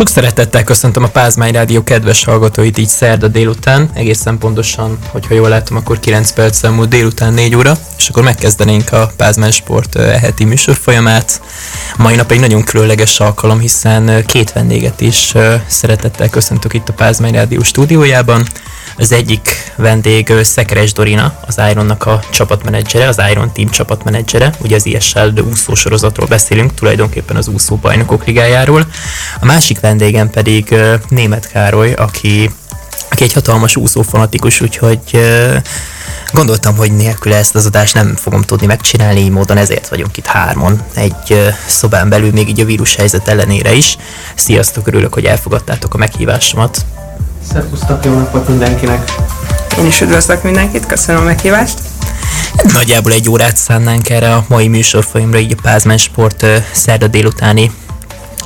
Sok szeretettel köszöntöm a Pázmány Rádió kedves hallgatóit így szerda délután, egészen pontosan, hogyha jól látom, akkor 9 perc múlt délután 4 óra, és akkor megkezdenénk a Pázmány Sport heti műsor folyamát. Mai nap egy nagyon különleges alkalom, hiszen két vendéget is szeretettel köszöntök itt a Pázmány Rádió stúdiójában. Az egyik vendég Szekeres Dorina, az Ironnak a csapatmenedzsere, az Iron Team csapatmenedzsere, ugye az ISL úszó sorozatról beszélünk, tulajdonképpen az úszó bajnokok ligájáról. A másik vendégem pedig Német Károly, aki, aki egy hatalmas úszó fanatikus, úgyhogy gondoltam, hogy nélkül ezt az adást nem fogom tudni megcsinálni, így módon ezért vagyunk itt hárman, egy szobán belül, még így a vírus helyzet ellenére is. Sziasztok, örülök, hogy elfogadtátok a meghívásomat. Szervusztok, jó napot mindenkinek! Én is üdvözlök mindenkit, köszönöm a meghívást! Nagyjából egy órát szánnánk erre a mai műsorfolyamra, így a Pázmán Sport szerda délutáni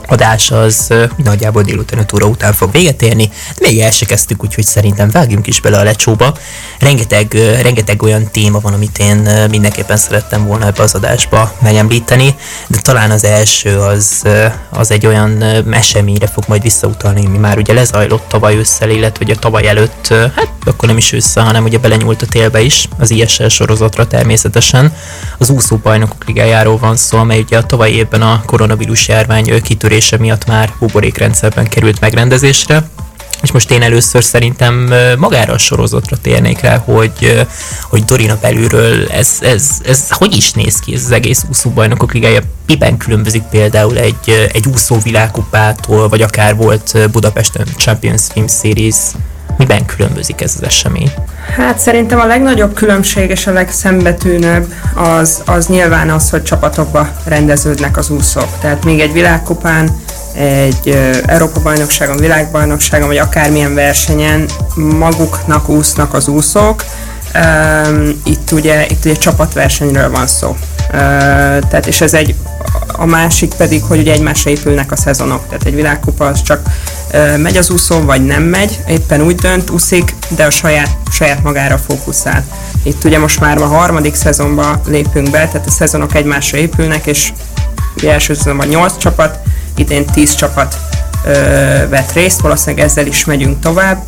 adás az nagyjából délután 5 óra után fog véget érni, de még el se kezdtük, úgyhogy szerintem vágjunk is bele a lecsóba. Rengeteg, rengeteg olyan téma van, amit én mindenképpen szerettem volna ebbe az adásba megemlíteni, de talán az első az, az egy olyan eseményre fog majd visszautalni, mi már ugye lezajlott tavaly ősszel, illetve ugye tavaly előtt, hát akkor nem is össze, hanem ugye belenyúlt a télbe is, az ISL sorozatra természetesen. Az úszó bajnokok ligájáról van szó, amely ugye a tavaly évben a koronavírus járvány kitörés kitörése miatt már buborékrendszerben került megrendezésre. És most én először szerintem magára a sorozatra térnék rá, hogy, hogy Dorina belülről ez, ez, ez hogy is néz ki ez az egész úszóbajnokok ligája? Miben különbözik például egy, egy úszó világkupától, vagy akár volt Budapesten Champions Film Series Miben különbözik ez az esemény? Hát szerintem a legnagyobb különbség és a legszembetűnőbb az, az nyilván az, hogy csapatokba rendeződnek az úszók. Tehát még egy világkupán, egy Európa-bajnokságon, világbajnokságon, vagy akármilyen versenyen maguknak úsznak az úszók. Itt, ugye, itt ugye csapatversenyről van szó. Tehát és ez egy a másik pedig, hogy ugye egymásra épülnek a szezonok. Tehát egy világkupa az csak megy az úszó, vagy nem megy, éppen úgy dönt, úszik, de a saját, saját magára fókuszál. Itt ugye most már a harmadik szezonba lépünk be, tehát a szezonok egymásra épülnek, és ugye első szezonban 8 csapat, idén 10 csapat ö, vett részt, valószínűleg ezzel is megyünk tovább.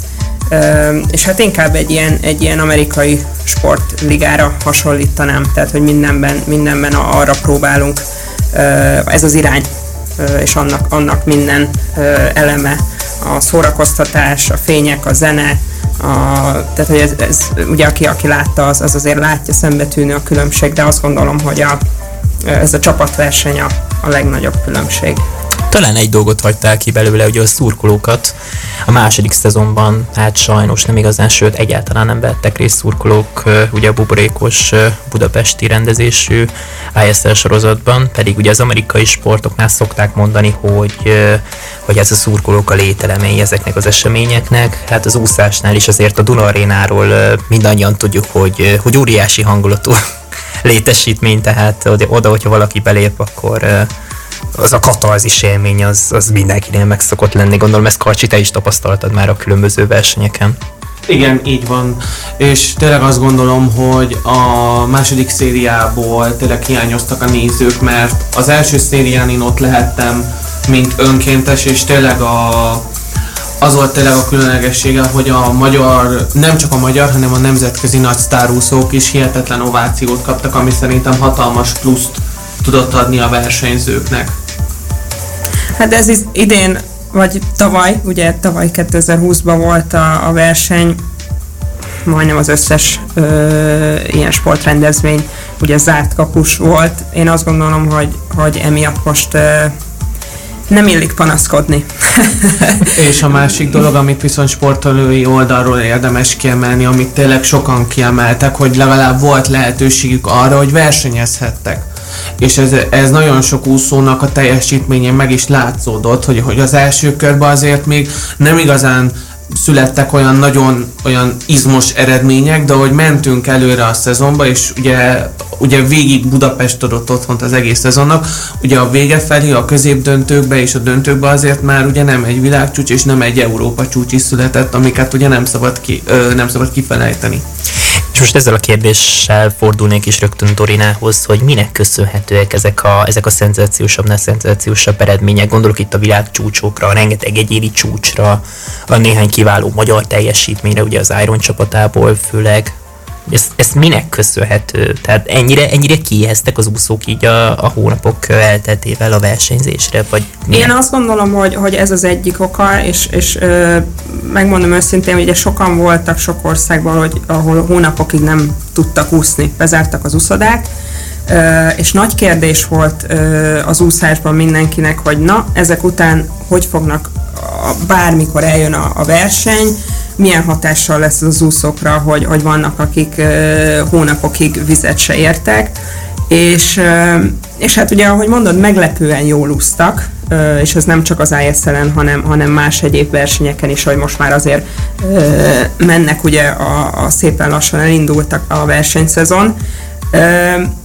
Ö, és hát inkább egy ilyen, egy ilyen amerikai sportligára hasonlítanám, tehát hogy mindenben, mindenben arra próbálunk, ö, ez az irány, és annak, annak minden ö, eleme a szórakoztatás, a fények, a zene, a, tehát hogy ez, ez ugye aki, aki látta, az, az azért látja szembetűnő a különbség, de azt gondolom, hogy a, ez a csapatverseny a, a legnagyobb különbség. Talán egy dolgot hagytál ki belőle, ugye a szurkolókat. A második szezonban, hát sajnos nem igazán, sőt egyáltalán nem vettek részt szurkolók, ugye a buborékos budapesti rendezésű ISL sorozatban, pedig ugye az amerikai sportoknál szokták mondani, hogy, hogy ez a szurkolók a lételemei ezeknek az eseményeknek. Hát az úszásnál is azért a Duna Arénáról mindannyian tudjuk, hogy, hogy óriási hangulatú létesítmény, tehát oda, hogyha valaki belép, akkor az a katarzis élmény az, az mindenkinél meg szokott lenni. Gondolom ezt Karcsi, te is tapasztaltad már a különböző versenyeken. Igen, így van. És tényleg azt gondolom, hogy a második szériából tényleg hiányoztak a nézők, mert az első szérián én ott lehettem, mint önkéntes, és tényleg a, az volt tényleg a különlegessége, hogy a magyar, nem csak a magyar, hanem a nemzetközi nagy sztárúszók is hihetetlen ovációt kaptak, ami szerintem hatalmas pluszt tudott adni a versenyzőknek. Hát ez is idén, vagy tavaly, ugye tavaly 2020-ban volt a, a verseny, majdnem az összes ö, ilyen sportrendezvény ugye zárt kapus volt. Én azt gondolom, hogy, hogy emiatt most ö, nem illik panaszkodni. És a másik dolog, amit viszont sportolói oldalról érdemes kiemelni, amit tényleg sokan kiemeltek, hogy legalább volt lehetőségük arra, hogy versenyezhettek és ez, ez nagyon sok úszónak a teljesítményén meg is látszódott, hogy, hogy az első körben azért még nem igazán születtek olyan nagyon olyan izmos eredmények, de hogy mentünk előre a szezonba, és ugye, ugye végig Budapest adott otthont az egész szezonnak, ugye a vége felé, a középdöntőkbe és a döntőkbe azért már ugye nem egy világcsúcs és nem egy Európa csúcs is született, amiket ugye nem szabad, ki, ö, nem szabad kifelejteni. És most ezzel a kérdéssel fordulnék is rögtön Dorinához, hogy minek köszönhetőek ezek a, ezek a szenzációsabb, ne szenzációsabb eredmények. Gondolok itt a világ csúcsokra, rengeteg egyéni csúcsra, a néhány kiváló magyar teljesítményre, ugye az Iron csapatából főleg. Ez, ez minek köszönhető? Tehát ennyire, ennyire kiéheztek az úszók így a, a hónapok elteltével a versenyzésre? Vagy Én azt gondolom, hogy, hogy ez az egyik oka, és, és ö, megmondom őszintén, hogy ugye sokan voltak sok országban, hogy, ahol hónapokig nem tudtak úszni, bezártak az úszodák, ö, és nagy kérdés volt ö, az úszásban mindenkinek, hogy na, ezek után hogy fognak a, bármikor eljön a, a verseny, milyen hatással lesz az úszókra, hogy, hogy vannak, akik hónapokig vizet se értek, és, és hát ugye, ahogy mondod, meglepően jól úsztak, és ez nem csak az ISL-en, hanem, hanem más egyéb versenyeken is, hogy most már azért mennek ugye a, a szépen lassan elindultak a versenyszezon,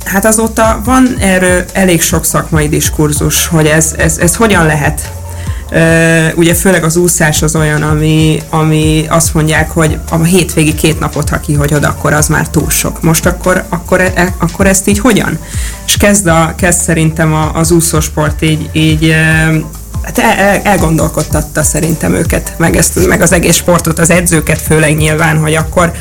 Hát azóta van erről elég sok szakmai diskurzus, hogy ez, ez, ez hogyan lehet Uh, ugye főleg az úszás az olyan, ami, ami azt mondják, hogy a hétvégi két napot, ha kihagyod, akkor az már túl sok. Most akkor, akkor, e, akkor ezt így hogyan? És kezd, a, kezd szerintem a, az úszósport így, így hát el, elgondolkodtatta szerintem őket, meg, ezt, meg az egész sportot, az edzőket főleg nyilván, hogy akkor,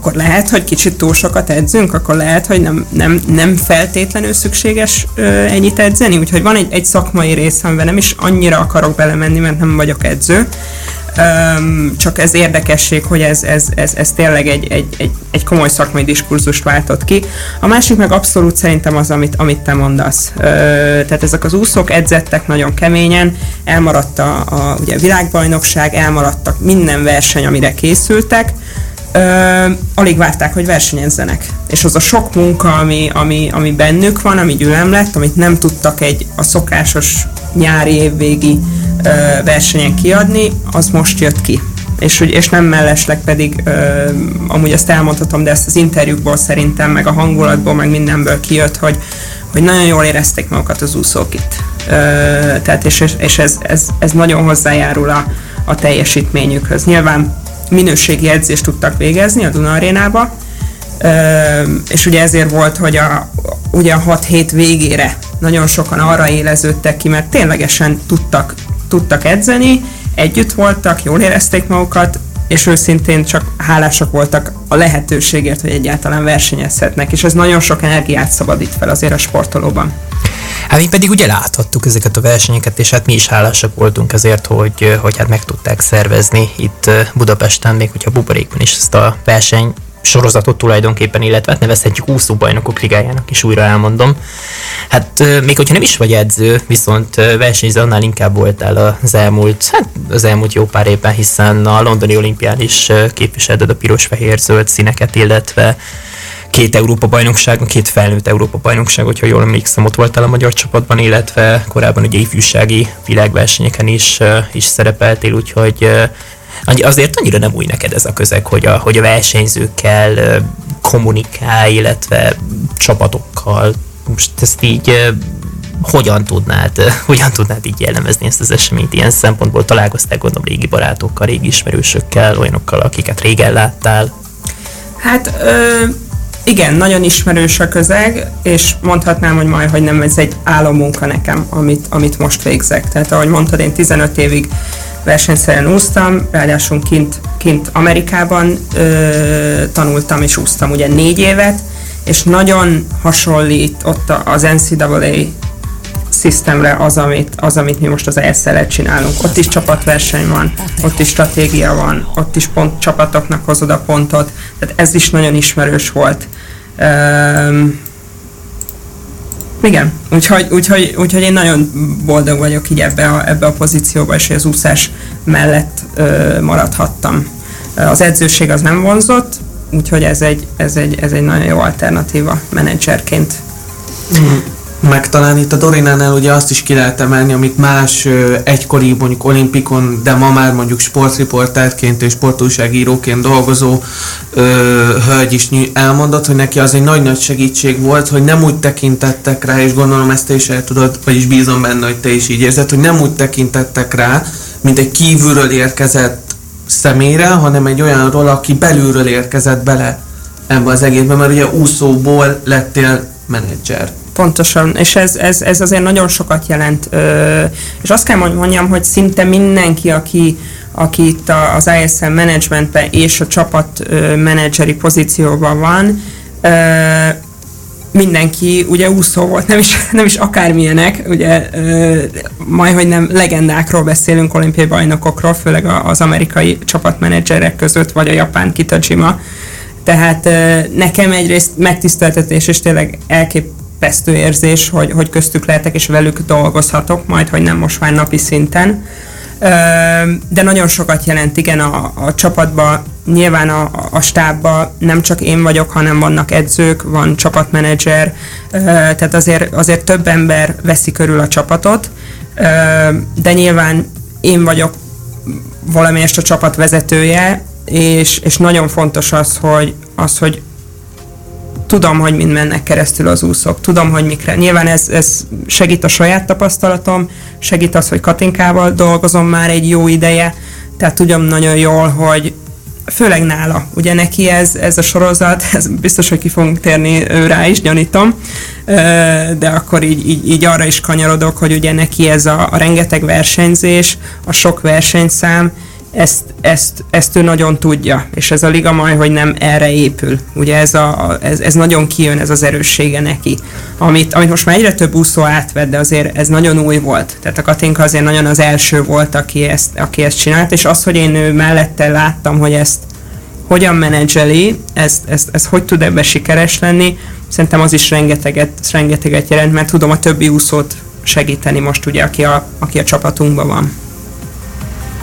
akkor lehet, hogy kicsit túl sokat edzünk, akkor lehet, hogy nem, nem, nem feltétlenül szükséges ö, ennyit edzeni, úgyhogy van egy, egy szakmai rész, amiben nem is annyira akarok belemenni, mert nem vagyok edző, Um, csak ez érdekesség, hogy ez, ez, ez, ez tényleg egy, egy, egy, egy komoly szakmai diskurzust váltott ki. A másik meg abszolút szerintem az, amit, amit te mondasz. Uh, tehát ezek az úszók edzettek nagyon keményen, elmaradt a, a ugye, világbajnokság, elmaradtak minden verseny, amire készültek, ö, alig várták, hogy versenyezzenek. És az a sok munka, ami, ami, ami bennük van, ami gyűlöm lett, amit nem tudtak egy a szokásos nyári évvégi ö, versenyen kiadni, az most jött ki. És, és nem mellesleg pedig, ö, amúgy ezt elmondhatom, de ezt az interjúkból szerintem, meg a hangulatból, meg mindenből kijött, hogy, hogy nagyon jól érezték magukat az úszók itt. Ö, tehát és, és ez, ez, ez nagyon hozzájárul a, a teljesítményükhöz. Nyilván minőségi edzést tudtak végezni a Duna arénába, és ugye ezért volt, hogy a, ugye a 6 hét végére nagyon sokan arra éleződtek ki, mert ténylegesen tudtak, tudtak edzeni, együtt voltak, jól érezték magukat, és őszintén csak hálásak voltak a lehetőségért, hogy egyáltalán versenyezhetnek, és ez nagyon sok energiát szabadít fel azért a sportolóban. Hát mi pedig ugye láthattuk ezeket a versenyeket, és hát mi is hálásak voltunk ezért, hogy, hogy hát meg tudták szervezni itt Budapesten, még hogyha Buborékban is ezt a verseny sorozatot tulajdonképpen, illetve hát nevezhetjük úszóbajnokok ligájának is újra elmondom. Hát még hogyha nem is vagy edző, viszont versenyző annál inkább voltál az elmúlt, hát az elmúlt jó pár évben, hiszen a londoni olimpián is képviselted a piros-fehér-zöld színeket, illetve két Európa bajnokság, két felnőtt Európa bajnokság, hogyha jól emlékszem, ott voltál a magyar csapatban, illetve korábban ugye ifjúsági világversenyeken is, is szerepeltél, úgyhogy azért annyira nem új neked ez a közeg, hogy a, hogy a versenyzőkkel kommunikál, illetve csapatokkal. Most ezt így hogyan tudnád, hogyan tudnád így jellemezni ezt az eseményt ilyen szempontból? Találkoztál gondolom régi barátokkal, régi ismerősökkel, olyanokkal, akiket régen láttál? Hát ö, igen, nagyon ismerős a közeg, és mondhatnám, hogy majd, hogy nem ez egy álommunka nekem, amit, amit most végzek. Tehát ahogy mondtad, én 15 évig versenyszerűen úsztam, ráadásul kint, kint Amerikában ö, tanultam és úsztam ugye négy évet, és nagyon hasonlít ott az NCAA systemre az, amit, az, amit mi most az ESL-et csinálunk. Ott is csapatverseny van, ott is stratégia van, ott is pont csapatoknak hozod a pontot, tehát ez is nagyon ismerős volt. Um, igen, úgyhogy, úgyhogy, úgyhogy én nagyon boldog vagyok így ebbe a, ebbe a pozícióba, és az úszás mellett ö, maradhattam. Az edzőség az nem vonzott, úgyhogy ez egy, ez egy, ez egy nagyon jó alternatíva menedzserként. Mm meg talán itt a Dorinánál ugye azt is ki lehet emelni, amit más egykori mondjuk olimpikon, de ma már mondjuk sportriportárként és sportújságíróként dolgozó ö, hölgy is elmondott, hogy neki az egy nagy-nagy segítség volt, hogy nem úgy tekintettek rá, és gondolom ezt te is el tudod, vagyis bízom benne, hogy te is így érzed, hogy nem úgy tekintettek rá, mint egy kívülről érkezett személyre, hanem egy olyanról, aki belülről érkezett bele ebbe az egészben, mert ugye úszóból lettél menedzser. Pontosan, és ez, ez, ez azért nagyon sokat jelent. És azt kell mondjam, hogy szinte mindenki, aki, aki itt az ISM managementben és a csapat menedzseri pozícióban van, mindenki ugye úszó volt, nem is, nem is akármilyenek, ugye majd, hogy nem legendákról beszélünk, olimpiai bajnokokról, főleg az amerikai csapatmenedzserek között, vagy a japán Kitajima. Tehát nekem egyrészt megtiszteltetés, és tényleg elképesztő érzés, hogy, hogy köztük lehetek, és velük dolgozhatok, majd, hogy nem most már napi szinten. De nagyon sokat jelent, igen, a, a csapatban, nyilván a, a stábban nem csak én vagyok, hanem vannak edzők, van csapatmenedzser, tehát azért, azért több ember veszi körül a csapatot, de nyilván én vagyok valamelyest a csapat vezetője, és, és nagyon fontos az, hogy, az, hogy tudom, hogy mind mennek keresztül az úszók, tudom, hogy mikre. Nyilván ez, ez segít a saját tapasztalatom, segít az, hogy Katinkával dolgozom már egy jó ideje, tehát tudom nagyon jól, hogy főleg nála, ugye neki ez, ez a sorozat, ez biztos, hogy ki fogunk térni rá is, gyanítom, de akkor így, így, így arra is kanyarodok, hogy ugye neki ez a, a rengeteg versenyzés, a sok versenyszám, ezt, ezt, ezt ő nagyon tudja, és ez a liga majd, hogy nem erre épül. Ugye ez, a, ez, ez nagyon kijön, ez az erőssége neki. Amit, amit most már egyre több úszó átvett, de azért ez nagyon új volt. Tehát a Katinka azért nagyon az első volt, aki ezt, aki ezt csinált, és az, hogy én ő mellette láttam, hogy ezt hogyan menedzseli, ezt, ezt, ezt hogy tud ebbe sikeres lenni, szerintem az is rengeteget, rengeteget jelent, mert tudom a többi úszót segíteni most ugye, aki a, aki a csapatunkban van.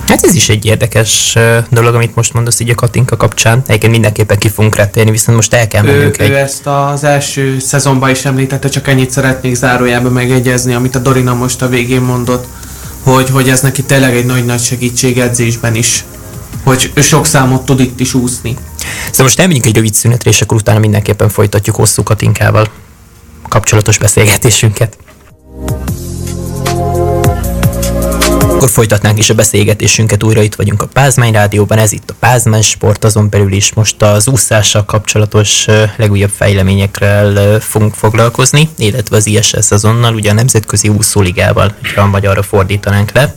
Hát ez is egy érdekes dolog, amit most mondasz így a Katinka kapcsán. Egyébként mindenképpen ki fogunk retélni, viszont most el kell mennünk ő, egy... Ő ezt az első szezonban is említette, csak ennyit szeretnék zárójában megegyezni, amit a Dorina most a végén mondott, hogy, hogy ez neki tényleg egy nagy-nagy segítség edzésben is hogy sok számot tud itt is úszni. Szóval most elmegyünk egy rövid szünetre, és akkor utána mindenképpen folytatjuk hosszú Katinkával kapcsolatos beszélgetésünket. Akkor folytatnánk is a beszélgetésünket, újra itt vagyunk a Pázmány Rádióban, ez itt a Pázmány Sport, azon belül is most az úszással kapcsolatos legújabb fejleményekről fogunk foglalkozni, illetve az ISS azonnal, ugye a Nemzetközi Úszóligával, ha a magyarra fordítanánk le,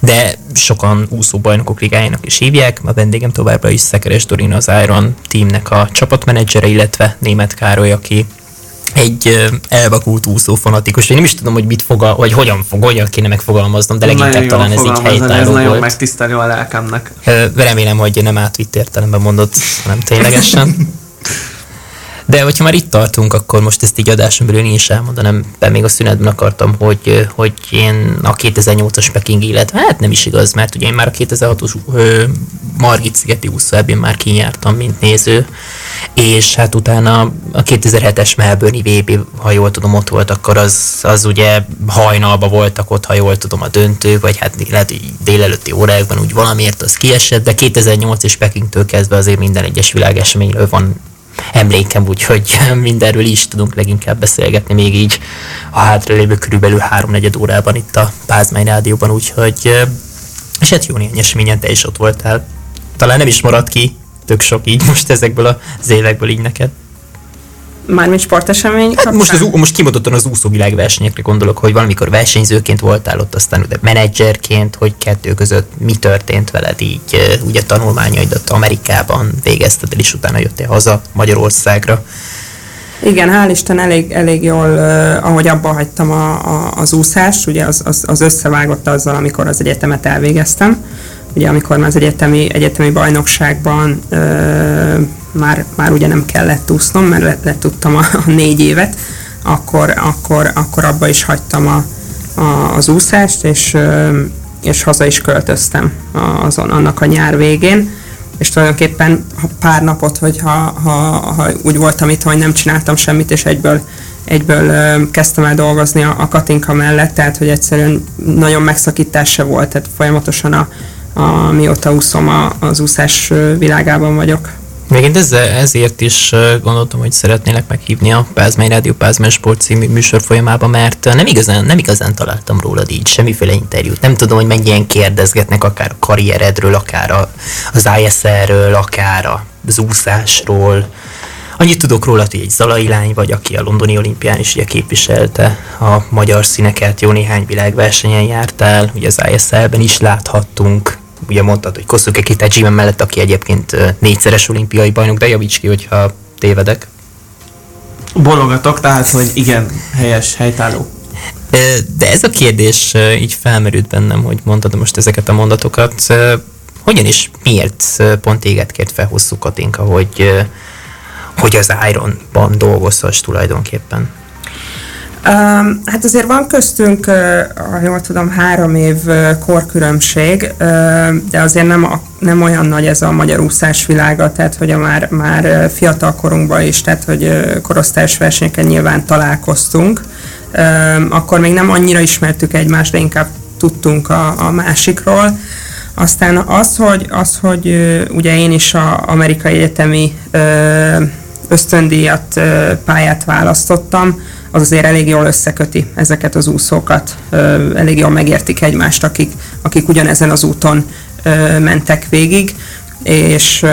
de sokan úszóbajnokok ligájának is hívják. A vendégem továbbra is Szekeres Dorina az Iron teamnek a csapatmenedzsere, illetve Német Károly, aki egy elvakult úszó fanatikus. Én nem is tudom, hogy mit fog, vagy hogyan fog, hogyan kéne megfogalmaznom, de leginkább talán ez így helytálló ez volt. nagyon megtisztelő a lelkemnek. Remélem, hogy nem átvitt értelemben mondott, hanem ténylegesen. De hogyha már itt tartunk, akkor most ezt így adáson belül én is elmondanám, de még a szünetben akartam, hogy, hogy én a 2008-as Peking illetve hát nem is igaz, mert ugye én már a 2006-os Margit szigeti úszóebén már kinyártam, mint néző, és hát utána a 2007-es Melbourne VB, ha jól tudom, ott volt, akkor az, az ugye hajnalba voltak ott, ha jól tudom, a döntő, vagy hát lehet, hogy délelőtti órákban úgy valamiért az kiesett, de 2008 és Pekingtől kezdve azért minden egyes világeseményről van emlékem, úgyhogy mindenről is tudunk leginkább beszélgetni még így a hátralévő körülbelül háromnegyed órában itt a Pázmány Rádióban, úgyhogy és hát jó néhány eseményen te is ott voltál. Talán nem is maradt ki tök sok így most ezekből az évekből így neked. Mármint sportesemény hát most, az, most kimondottan az úszóvilág versenyekre gondolok, hogy valamikor versenyzőként voltál ott, aztán ugye menedzserként, hogy kettő között mi történt veled így, ugye tanulmányaidat Amerikában végezted el, és utána jöttél haza Magyarországra. Igen, hál' Isten elég, elég jól, uh, ahogy abba hagytam a, a, az úszást, ugye az, az, az összevágott azzal, amikor az egyetemet elvégeztem. Ugye amikor már az egyetemi, egyetemi bajnokságban uh, már, már ugye nem kellett úsznom, mert le, letudtam a, a négy évet, akkor, akkor, akkor abba is hagytam a, a, az úszást, és, és haza is költöztem azon, annak a nyár végén. És tulajdonképpen pár napot, hogy ha, ha, ha úgy voltam itt, hogy nem csináltam semmit, és egyből, egyből kezdtem el dolgozni a, a Katinka mellett, tehát hogy egyszerűen nagyon megszakítás se volt, tehát folyamatosan a, a, mióta úszom a, az úszás világában vagyok. Még ezzel, ezért is gondoltam, hogy szeretnélek meghívni a Pázmány Rádió Pázmány Sport című műsor folyamában, mert nem igazán, nem igazán találtam rólad így semmiféle interjút. Nem tudom, hogy mennyien kérdezgetnek akár a karrieredről, akár az ISR-ről, akár az úszásról. Annyit tudok róla, hogy egy Zalai lány vagy, aki a londoni olimpián is ugye képviselte a magyar színeket, jó néhány világversenyen jártál, ugye az ISL-ben is láthattunk, ugye mondtad, hogy Kosszuke Kitajimen mellett, aki egyébként négyszeres olimpiai bajnok, de javíts ki, hogyha tévedek. Bologatok, tehát, hogy igen, helyes, helytálló. De ez a kérdés így felmerült bennem, hogy mondtad most ezeket a mondatokat. Hogyan is, miért pont téged kért fel hosszú Katinka, hogy, hogy az Ironban dolgozhass tulajdonképpen? Hát azért van köztünk, ha jól tudom, három év korkülönbség, de azért nem, a, nem olyan nagy ez a magyar úszás világa, tehát hogy a már, már fiatal korunkban is, tehát hogy korosztályos versenyeken nyilván találkoztunk, akkor még nem annyira ismertük egymást, de inkább tudtunk a, a másikról. Aztán az, hogy, az, hogy ugye én is a amerikai egyetemi ösztöndíjat pályát választottam, az azért elég jól összeköti ezeket az úszókat, elég jól megértik egymást, akik, akik ugyanezen az úton mentek végig, és,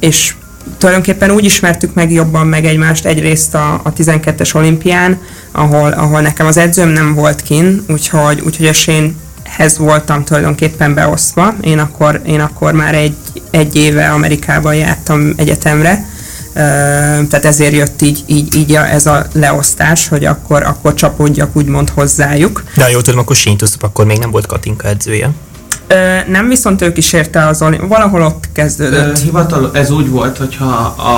és tulajdonképpen úgy ismertük meg jobban meg egymást egyrészt a, a 12-es olimpián, ahol, ahol nekem az edzőm nem volt kin, úgyhogy, úgyhogy a Sénhez voltam tulajdonképpen beosztva. Én akkor, én akkor már egy, egy éve Amerikában jártam egyetemre, tehát ezért jött így, így, így a, ez a leosztás, hogy akkor, akkor csapódjak úgymond hozzájuk. De ha jól tudom, akkor Sintuszop akkor még nem volt Katinka edzője. Ö, nem, viszont ők is érte az valahol ott kezdődött. Ö, hivatal, ez úgy volt, hogyha a,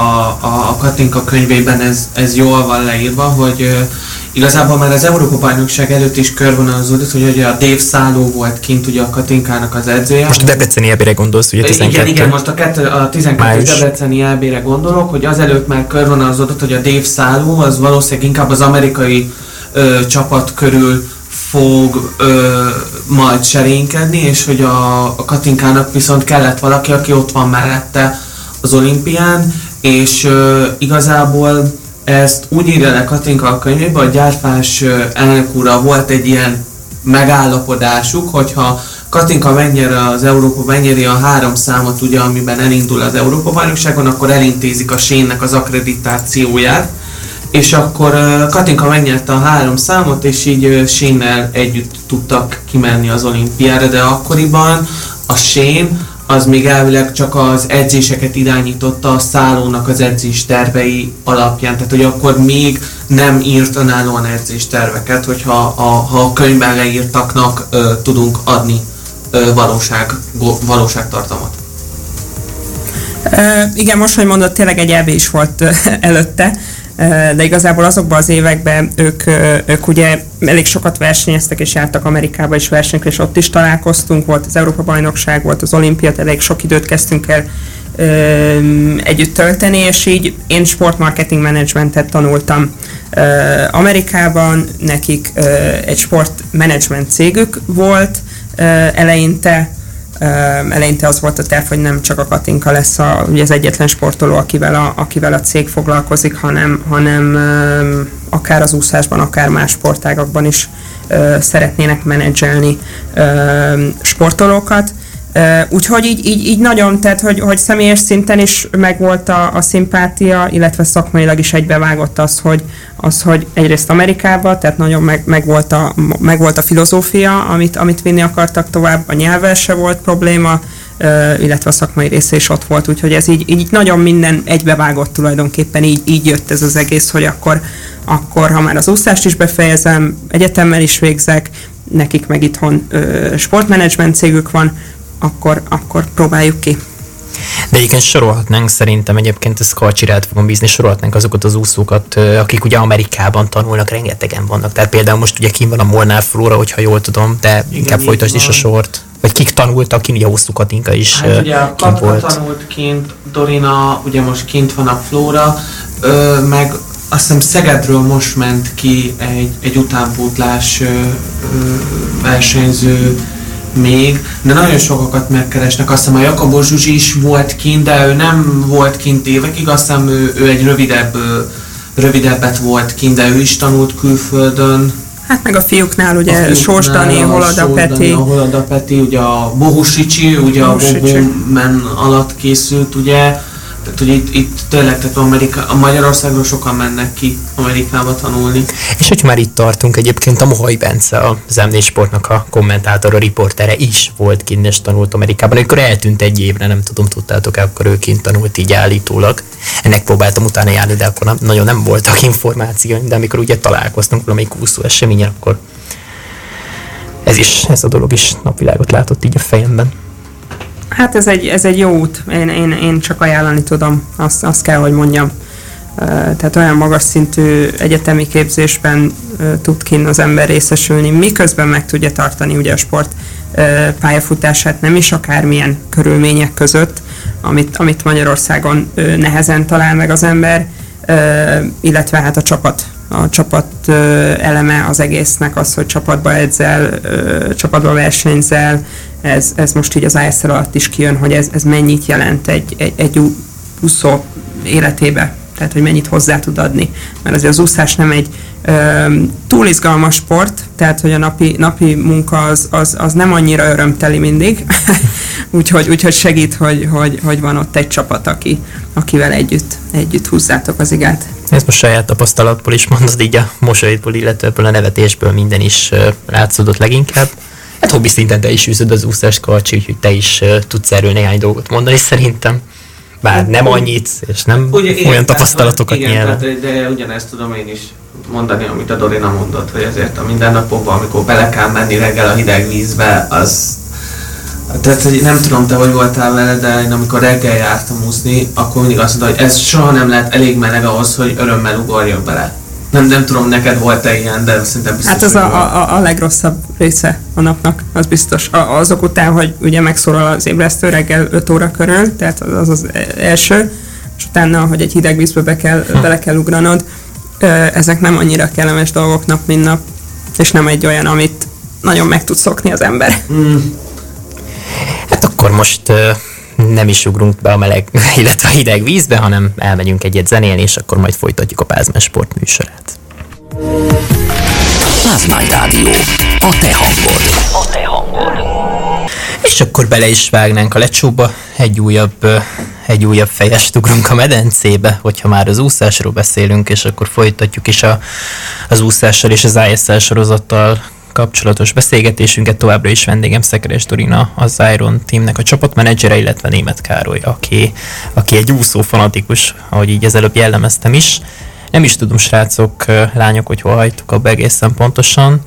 a, a Katinka könyvében ez, ez jól van leírva, hogy Igazából már az Európa bajnokság előtt is körvonalazódott, hogy ugye a Dave Száló volt kint ugye a Katinkának az edzője. Most a Debreceni EB-re gondolsz, ugye 12? Igen, igen, most a, kettő, a 12 Május. Debreceni EB-re gondolok, hogy azelőtt már körvonalazódott, hogy a Dave Száló az valószínűleg inkább az amerikai ö, csapat körül fog ö, majd serénykedni, és hogy a, a Katinkának viszont kellett valaki, aki ott van mellette az olimpián, és ö, igazából ezt úgy írja le Katinka a könyvében, hogy Gyárfás elnök úrra volt egy ilyen megállapodásuk, hogyha Katinka megnyeri az Európa, megnyeri a három számot, ugye, amiben elindul az Európa bajnokságon, akkor elintézik a Sénnek az akkreditációját, és akkor Katinka megnyerte a három számot, és így Sénnel együtt tudtak kimenni az olimpiára, de akkoriban a Sén az még elvileg csak az edzéseket irányította a szállónak az edzés tervei alapján. Tehát, hogy akkor még nem írt önállóan edzés terveket, hogyha a, ha a könyvben leírtaknak ö, tudunk adni ö, valóság, go, valóságtartalmat. Uh, igen, most, hogy mondod, tényleg egy EB is volt uh, előtte, de igazából azokban az években ők, ők ugye elég sokat versenyeztek és jártak Amerikába is versenyekre, és ott is találkoztunk, volt az Európa-bajnokság, volt az olimpiát, elég sok időt kezdtünk el együtt tölteni, és így én sportmarketing managementet tanultam Amerikában, nekik egy sportmanagement cégük volt eleinte, eleinte az volt a terv, hogy nem csak a Katinka lesz a, ugye az egyetlen sportoló, akivel a, akivel a cég foglalkozik, hanem, hanem akár az úszásban, akár más sportágakban is szeretnének menedzselni sportolókat. Úgyhogy így, így, így nagyon, tehát hogy, hogy személyes szinten is megvolt a, a szimpátia, illetve szakmailag is egybevágott az, hogy, az, hogy egyrészt Amerikában, tehát nagyon meg, meg, volt a, meg volt a filozófia, amit, amit vinni akartak tovább, a nyelvvel se volt probléma, illetve a szakmai része is ott volt, úgyhogy ez így, így nagyon minden egybevágott tulajdonképpen, így, így jött ez az egész, hogy akkor, akkor ha már az úszást is befejezem, egyetemmel is végzek, nekik meg itthon sportmenedzsment cégük van, akkor, akkor próbáljuk ki. De egyébként sorolhatnánk szerintem egyébként ezt Kalcsirát fogom bízni, sorolhatnánk azokat az úszókat, akik ugye Amerikában tanulnak, rengetegen vannak. Tehát például most ugye kim van a Molnár Flóra, hogyha jól tudom, de Igen, inkább folytasd is a sort. Vagy kik tanultak, ki ugye hosszú Katinka is hát ugye a kint volt. tanult kint, Dorina, ugye most kint van a Flóra, ö, meg azt hiszem Szegedről most ment ki egy, egy utánpótlás ö, ö, versenyző még, de nagyon sokakat megkeresnek. Azt hiszem a Jakabos Zsuzsi is volt kint, de ő nem volt kint évekig, azt hiszem ő, ő egy rövidebb, rövidebbet volt kint, de ő is tanult külföldön. Hát meg a fiúknál ugye Sors Dani, Holada Peti. A Holada Peti, ugye a Bohusicsi, ugye Bohusicsi. a Bobo Men alatt készült, ugye Tehát, hogy itt, itt tényleg, Amerika, a Magyarországról sokan mennek ki Amerikába tanulni. És hogy már itt tartunk, egyébként a Mohai Bence, a M4 Sportnak a kommentátor, a riportere is volt kint és tanult Amerikában. Amikor eltűnt egy évre, nem tudom, tudtátok-e, akkor ő kint tanult így állítólag. Ennek próbáltam utána járni, de akkor nagyon nem voltak információim, de amikor ugye találkoztunk valamelyik úszó eseményen, akkor ez is, ez a dolog is napvilágot látott így a fejemben. Hát ez egy, ez egy jó út, én, én, én csak ajánlani tudom, azt, azt kell, hogy mondjam. Tehát olyan magas szintű egyetemi képzésben tud kinn az ember részesülni, miközben meg tudja tartani ugye a sport pályafutását nem is akármilyen körülmények között, amit, amit Magyarországon nehezen talál meg az ember, illetve hát a csapat. A csapat eleme az egésznek az, hogy csapatba edzel, csapatba versenyzel, ez, ez most így az ISL alatt is kijön, hogy ez, ez mennyit jelent egy, egy, egy úszó életébe, tehát hogy mennyit hozzá tud adni. Mert azért az úszás nem egy ö, túl izgalmas sport, tehát hogy a napi, napi munka az, az, az nem annyira örömteli mindig, úgyhogy, úgyhogy segít, hogy, hogy, hogy van ott egy csapat, aki, akivel együtt, együtt húzzátok az igát. Ezt most saját tapasztalatból is mondod, így a mosolyból, illetve ebből a nevetésből minden is látszódott leginkább. Hát hobbi szinten te is űzöd az úszás karcsi, úgyhogy te is uh, tudsz erről néhány dolgot mondani szerintem. Bár hát, nem annyit, és nem ugye, olyan igen, tapasztalatokat igen, nyelven. Tehát, de ugyanezt tudom én is mondani, amit a Dorina mondott, hogy ezért a mindennapokban, amikor bele kell menni reggel a hideg vízbe, az tehát, hogy nem tudom, te hogy voltál vele, de én amikor reggel jártam úszni, akkor mindig azt mondta, hogy ez soha nem lehet elég meleg ahhoz, hogy örömmel ugorjak bele. Nem, nem tudom, neked volt-e ilyen, de szerintem biztos, Hát ez a, a, a, legrosszabb része a napnak, az biztos. A, azok után, hogy ugye megszólal az ébresztő reggel 5 óra körül, tehát az az első, és utána, hogy egy hideg vízbe be kell, hm. bele kell ugranod, ezek nem annyira kellemes dolgok nap, mint nap, és nem egy olyan, amit nagyon meg tud szokni az ember. Mm. Hát akkor most uh, nem is ugrunk be a meleg, illetve a hideg vízbe, hanem elmegyünk egyet zenélni, és akkor majd folytatjuk a Pázmány Sport műsorát. Pázmány Rádió. A te hangod. A te hangod. És akkor bele is vágnánk a lecsóba, egy újabb, egy újabb fejest ugrunk a medencébe, hogyha már az úszásról beszélünk, és akkor folytatjuk is a, az úszással és az ISL sorozattal kapcsolatos beszélgetésünket továbbra is vendégem Szekeres Dorina, az Iron Teamnek a csapatmenedzsere, illetve Német Károly, aki, aki egy úszó fanatikus, ahogy így ezelőbb jellemeztem is. Nem is tudom, srácok, lányok, hogy hol hagytuk abba egészen pontosan.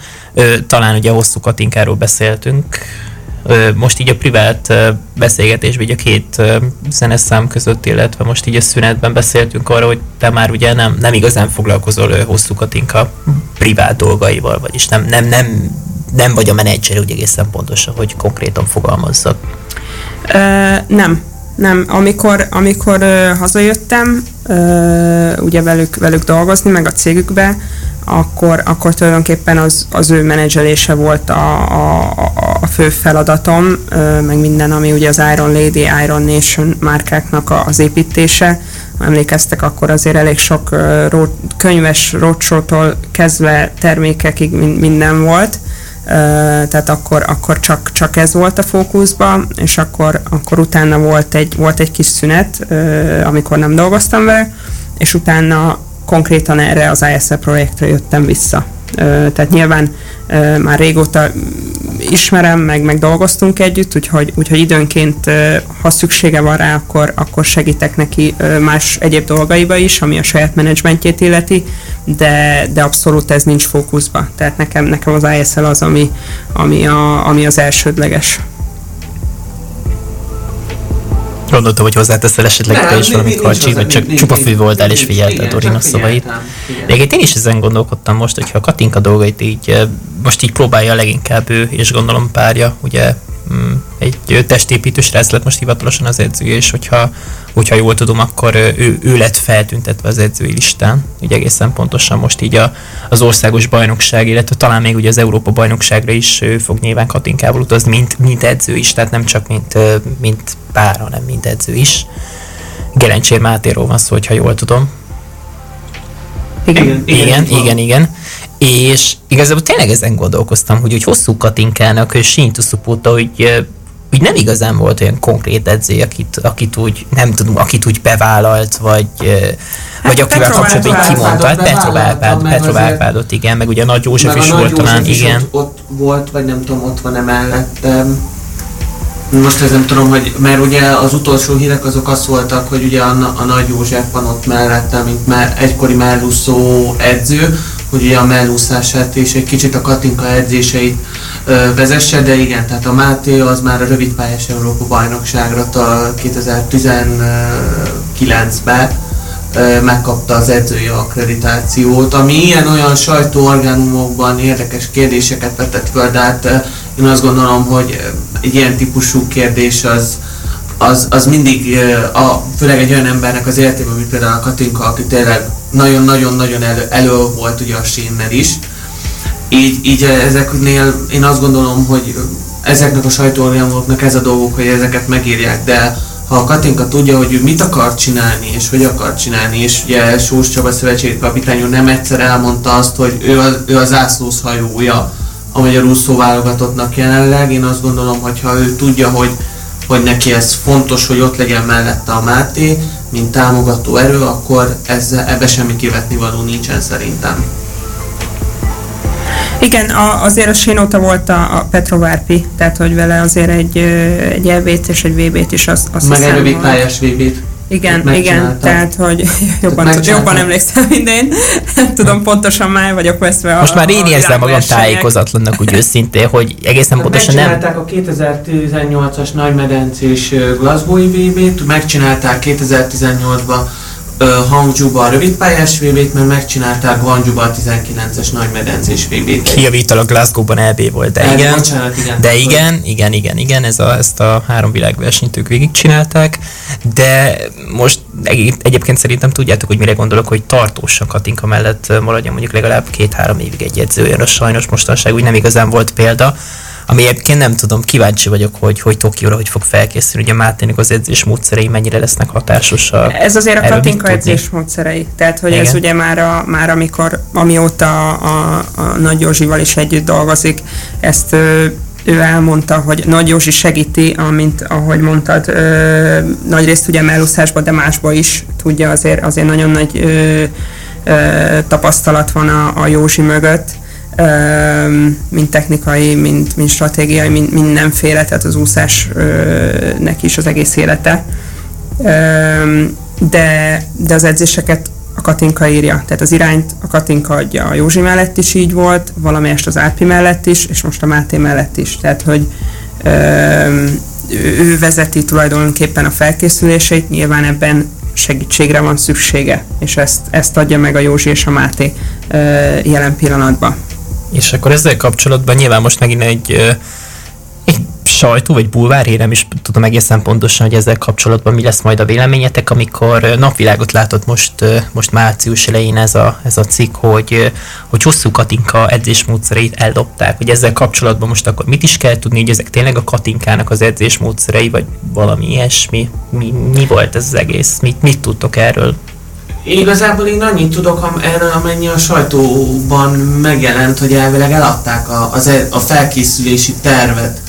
Talán ugye hosszú Katinkáról beszéltünk, most így a privát beszélgetésben, így a két zeneszám között, illetve most így a szünetben beszéltünk arra, hogy te már ugye nem, nem igazán foglalkozol hosszú Katinka privát dolgaival, vagyis nem, nem, nem, nem vagy a menedzser, úgy egészen pontosan, hogy konkrétan fogalmazzak. Nem, nem. Amikor, amikor uh, hazajöttem, uh, ugye velük, velük dolgozni, meg a cégükbe, akkor, akkor tulajdonképpen az, az ő menedzselése volt a, a, a fő feladatom, meg minden, ami ugye az Iron Lady, Iron Nation márkáknak az építése. Emlékeztek, akkor azért elég sok könyves roadshow kezdve termékekig minden volt. tehát akkor, akkor csak, csak ez volt a fókuszban, és akkor, akkor utána volt egy, volt egy kis szünet, amikor nem dolgoztam vele, és utána konkrétan erre az ISL projektre jöttem vissza. Tehát nyilván már régóta ismerem, meg, meg dolgoztunk együtt, úgyhogy, úgyhogy időnként, ha szüksége van rá, akkor, akkor segítek neki más egyéb dolgaiba is, ami a saját menedzsmentjét illeti, de, de abszolút ez nincs fókuszba. Tehát nekem, nekem az ISL az, ami, ami, a, ami az elsődleges. Gondoltam, hogy hozzáteszel esetleg te is valamit karcsi, vagy csak csupa fű voltál és figyelted Dorina szavait. De én is ezen gondolkodtam most, hogyha a Katinka dolgait így, most így próbálja leginkább ő, és gondolom párja, ugye egy testépítő srác lett most hivatalosan az edző, és hogyha, hogyha jól tudom, akkor ő, ő lett feltüntetve az edzői listán, ugye egészen pontosan most így a, az országos bajnokság, illetve talán még ugye az Európa bajnokságra is ő fog nyilván Katinkával utazni, mint, mint edző is, tehát nem csak mint, mint pár, hanem mint edző is. Gerencsér Mátéról van szó, hogyha jól tudom. Igen, igen, igen, igen. És igazából tényleg ezen gondolkoztam, hogy, hogy hosszú Katinkának Sintu Szupóta, hogy úgy nem igazán volt olyan konkrét edző, akit, akit úgy, nem tudom, akit úgy bevállalt, vagy, vagy Hát akivel Petro kapcsolatban így kimondta. Hát Petro bevállalta, Árpád, meg Petro azért- Árpádot, igen, meg ugye Nagy József Meg is volt talán, igen. Ott, ott volt, vagy nem tudom, ott van-e mellettem. Most ez nem tudom, hogy, mert ugye az utolsó hírek azok azt voltak, hogy ugye a, a Nagy József van ott mellettem, mint már egykori mellúszó edző, hogy ugye a mellúszását és egy kicsit a Katinka edzéseit ö, vezesse, de igen, tehát a Máté az már a rövidpályás Európa bajnokságra a 2019-ben ö, megkapta az edzői akkreditációt, ami ilyen-olyan sajtóorgánumokban érdekes kérdéseket vetett föl, de hát én azt gondolom, hogy egy ilyen típusú kérdés az, az, az mindig, a, főleg egy olyan embernek az életében, mint például a Katinka, aki tényleg nagyon-nagyon-nagyon elő, elő volt ugye a sénnel is, így, így ezeknél én azt gondolom, hogy ezeknek a sajtóorgánoknak ez a dolgok, hogy ezeket megírják, de ha a Katinka tudja, hogy ő mit akar csinálni, és hogy akar csinálni, és ugye Sós Csaba szövetségi kapitány nem egyszer elmondta azt, hogy ő a, ő a zászlós hajója a magyar úszó válogatottnak jelenleg, én azt gondolom, hogy ha ő tudja, hogy, hogy neki ez fontos, hogy ott legyen mellette a Máté, mint támogató erő, akkor ezzel, ebbe semmi kivetni való nincsen szerintem. Igen, a, azért a Sénóta volt a, a Petrovárpi, tehát hogy vele azért egy, egy EB-t és egy VB-t is azt, azt Meg egy hiszem, hogy- pályás VB-t. Igen, igen, tehát hogy jobban, megcsinálta. jobban emlékszem minden. Nem tudom pontosan már vagyok veszve a Most már én érzem magam tájékozatlannak úgy őszintén, hogy egészen pontosan nem... Megcsinálták a 2018-as nagymedencés Glasgow-i VB-t, megcsinálták 2018-ban ö, Hangzhou-ba a rövidpályás VB-t, mert megcsinálták Guangzhou-ba a 19-es nagymedencés VB-t. Kijavítalak Glasgow-ban EB volt, de Eh, igen. Bocsánat, igen. De igen, igen, igen, igen, ez a, ezt a három világversenyt ők végigcsinálták, de most egy- egyébként szerintem tudjátok, hogy mire gondolok, hogy tartósan Katinka mellett maradjon mondjuk legalább két-három évig egy edző, a sajnos mostanság úgy nem igazán volt példa, ami egyébként nem tudom, kíváncsi vagyok, hogy, hogy Tokióra hogy fog felkészülni, ugye Mátének az edzés módszerei mennyire lesznek hatásosak. Ez azért a Erről Katinka edzés módszerei. Tehát, hogy ez Igen. ugye már, a, már amikor, amióta a, a, a Nagy Józsival is együtt dolgozik, ezt ö, ő elmondta, hogy Nagy Józsi segíti, amint, ahogy mondtad, ö, nagyrészt ugye mellúszásban, de másba is tudja, azért, azért nagyon nagy ö, ö, tapasztalat van a, a Józsi mögött, mind technikai, mind, mind stratégiai, mind, mindenféle, tehát az úszás ö, neki is az egész élete. De, de az edzéseket a Katinka írja, tehát az irányt a Katinka adja. A Józsi mellett is így volt, valamelyest az Árpi mellett is, és most a Máté mellett is. Tehát, hogy ő vezeti tulajdonképpen a felkészülését, nyilván ebben segítségre van szüksége, és ezt, ezt adja meg a Józsi és a Máté ö, jelen pillanatban. És akkor ezzel kapcsolatban nyilván most megint egy, egy sajtó vagy bulvár nem is tudom egészen pontosan, hogy ezzel kapcsolatban mi lesz majd a véleményetek, amikor napvilágot látott most, most március elején ez a, ez a cikk, hogy, hogy hosszú Katinka edzésmódszereit eldobták, hogy ezzel kapcsolatban most akkor mit is kell tudni, hogy ezek tényleg a Katinkának az edzésmódszerei, vagy valami ilyesmi, mi, mi volt ez az egész, mit, mit tudtok erről? Igazából én annyit tudok erről, amennyi a sajtóban megjelent, hogy elvileg eladták a, az, e- a felkészülési tervet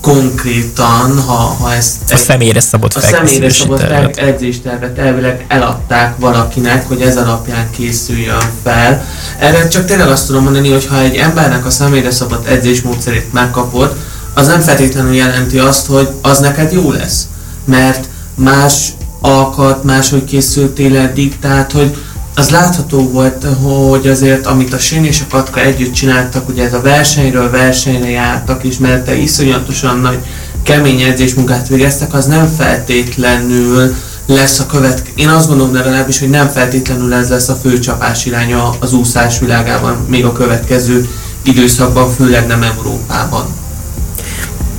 konkrétan, ha, ha ezt A személyre szabott a személyre szabott tervet. edzéstervet elvileg eladták valakinek, hogy ez alapján készüljön fel. Erre csak tényleg azt tudom mondani, hogy ha egy embernek a személyre szabott edzésmódszerét megkapod, az nem feltétlenül jelenti azt, hogy az neked jó lesz. Mert más alkat, máshogy készültél eddig, tehát hogy az látható volt, hogy azért amit a Sén és a Katka együtt csináltak, ugye ez a versenyről versenyre jártak, és mert te iszonyatosan nagy kemény edzésmunkát végeztek, az nem feltétlenül lesz a következő. Én azt gondolom legalábbis, hogy nem feltétlenül ez lesz a fő csapás iránya az úszás világában, még a következő időszakban, főleg nem Európában.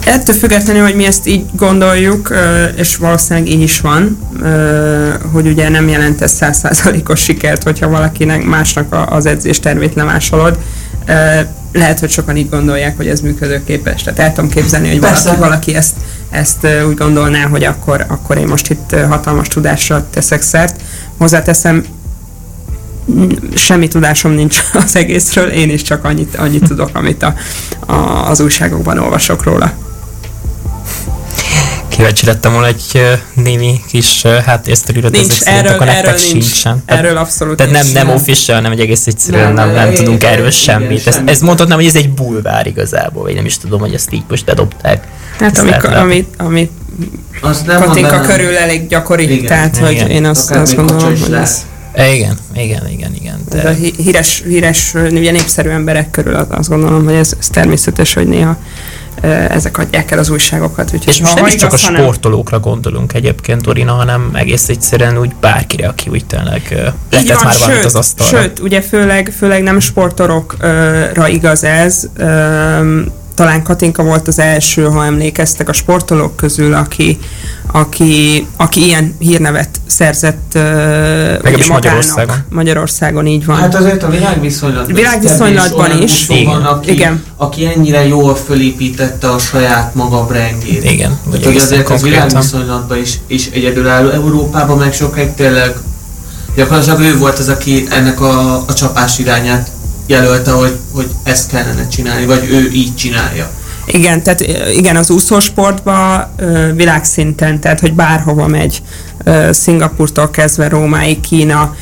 Ettől függetlenül, hogy mi ezt így gondoljuk, és valószínűleg így is van, hogy ugye nem jelent ez százszázalékos sikert, hogyha valakinek másnak az edzés tervét lemásolod. Lehet, hogy sokan így gondolják, hogy ez működőképes. Tehát el tudom képzelni, hogy Persze. valaki, valaki ezt, ezt úgy gondolná, hogy akkor, akkor én most itt hatalmas tudásra teszek szert. Hozzáteszem, semmi tudásom nincs az egészről, én is csak annyit, annyit tudok, amit a, a, az újságokban olvasok róla. Kíváncsi lettem volna egy némi kis uh, háttérsztorirat, Nincs, ezek erről, akkor erről nektek nincs. sincsen. Erről abszolút Tehát nem, nem official, hanem egy egész egyszerűen Nem, nem, nem, nem igen, tudunk erről igen, semmit. Ez, semmit. ez mondhatnám, hogy ez egy bulvár igazából, vagy nem is tudom, hogy ezt így most bedobták. Hát amikor, amit, amit Azt nem Katinka mondanám- körül elég gyakori, Igen, tehát igen. hogy én azt, azt gondolom, hogy ez, E, igen, igen, igen, igen. ez a De, hí- híres, híres, ugye népszerű emberek körül az- azt gondolom, hogy ez, ez természetes, hogy néha ezek adják el az újságokat. Úgyhogy és most nem is csak a igaz, hanem- sportolókra gondolunk egyébként, Dorina, hanem egész egyszerűen úgy bárkire, aki úgy tényleg letett van, már valamit sőt, az asztalra. Sőt, ugye főleg, főleg nem sportorokra igaz ez. Talán Katinka volt az első, ha emlékeztek, a sportolók közül, aki, aki, aki ilyen hírnevet szerzett Legalábbis Magyarországon. Magyarországon így van. Hát azért a világviszonylatban Világviszonylatban is. úszó van, Igen. aki, Igen. aki ennyire jól fölépítette a saját maga brandjét. Igen, ugye hogy azért az konkrétan. világviszonylatban is, is egyedülálló. Európában meg sokáig tényleg gyakorlatilag ő volt az, aki ennek a, a csapás irányát jelölte, hogy, hogy ezt kellene csinálni, vagy ő így csinálja. Igen, tehát igen, az úszósportban világszinten, tehát hogy bárhova megy, Szingapurtól kezdve Rómáig, Kína,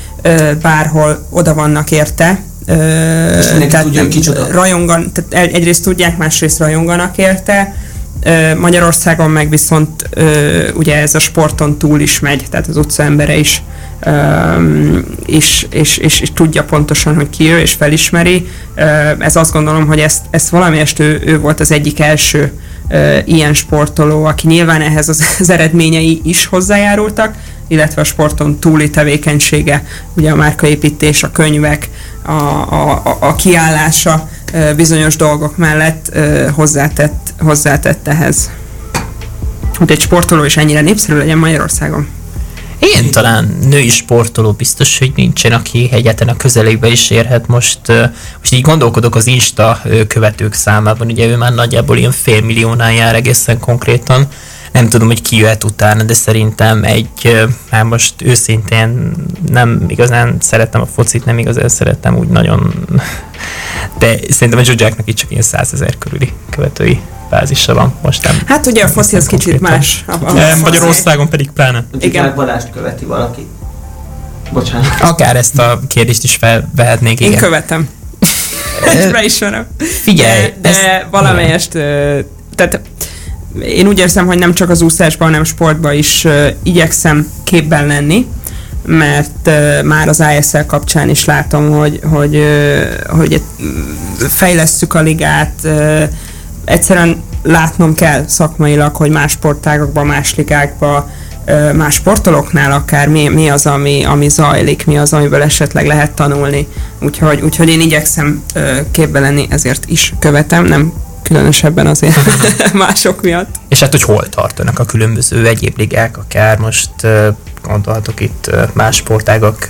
bárhol oda vannak érte. És mindenki tudja, kicsoda. Rajongan, tehát egy- egyrészt tudják, másrészt rajonganak érte. Magyarországon meg viszont ugye ez a sporton túl is megy, tehát az utca is és, és, és, és tudja pontosan, hogy ki ő, és felismeri. Ez azt gondolom, hogy ezt, ezt valamelyest ő, ő volt az egyik első ilyen sportoló, aki nyilván ehhez az, az eredményei is hozzájárultak, illetve a sporton túli tevékenysége, ugye a márkaépítés, a könyvek, a, a, a, a kiállása bizonyos dolgok mellett hozzátett, hozzátett ehhez. Hogy egy sportoló is ennyire népszerű legyen Magyarországon. Én talán női sportoló biztos, hogy nincsen, aki egyáltalán a közelébe is érhet. Most, most így gondolkodok az Insta követők számában, ugye ő már nagyjából ilyen félmilliónál jár egészen konkrétan. Nem tudom, hogy ki jöhet utána, de szerintem egy, hát most őszintén nem igazán szeretem a focit, nem igazán szeretem úgy nagyon, de szerintem a Zsuzsáknak itt csak ilyen százezer körüli követői bázisa van. Most nem. Hát ugye a foci az kicsit más. A, a, E, Magyarországon pedig pláne. Igen. Balást követi valaki. Bocsánat. Akár ezt a kérdést is felvehetnék, Én igen. követem. És beismerem. Figyelj, de, de ezt- valamelyest, tehát én úgy érzem, hogy nem csak az úszásban, hanem sportban is ö, igyekszem képben lenni, mert uh, már az ISL kapcsán is látom, hogy, hogy, uh, hogy fejlesszük a ligát, uh, egyszerűen látnom kell szakmailag, hogy más sportágokban, más ligákban, más sportolóknál akár mi, mi az, ami, ami zajlik, mi az, amiből esetleg lehet tanulni. Úgyhogy, úgyhogy én igyekszem képbe lenni, ezért is követem, nem különösebben azért mások miatt. És hát, hogy hol tartanak a különböző egyéb ligák, akár most gondolhatok itt más sportágak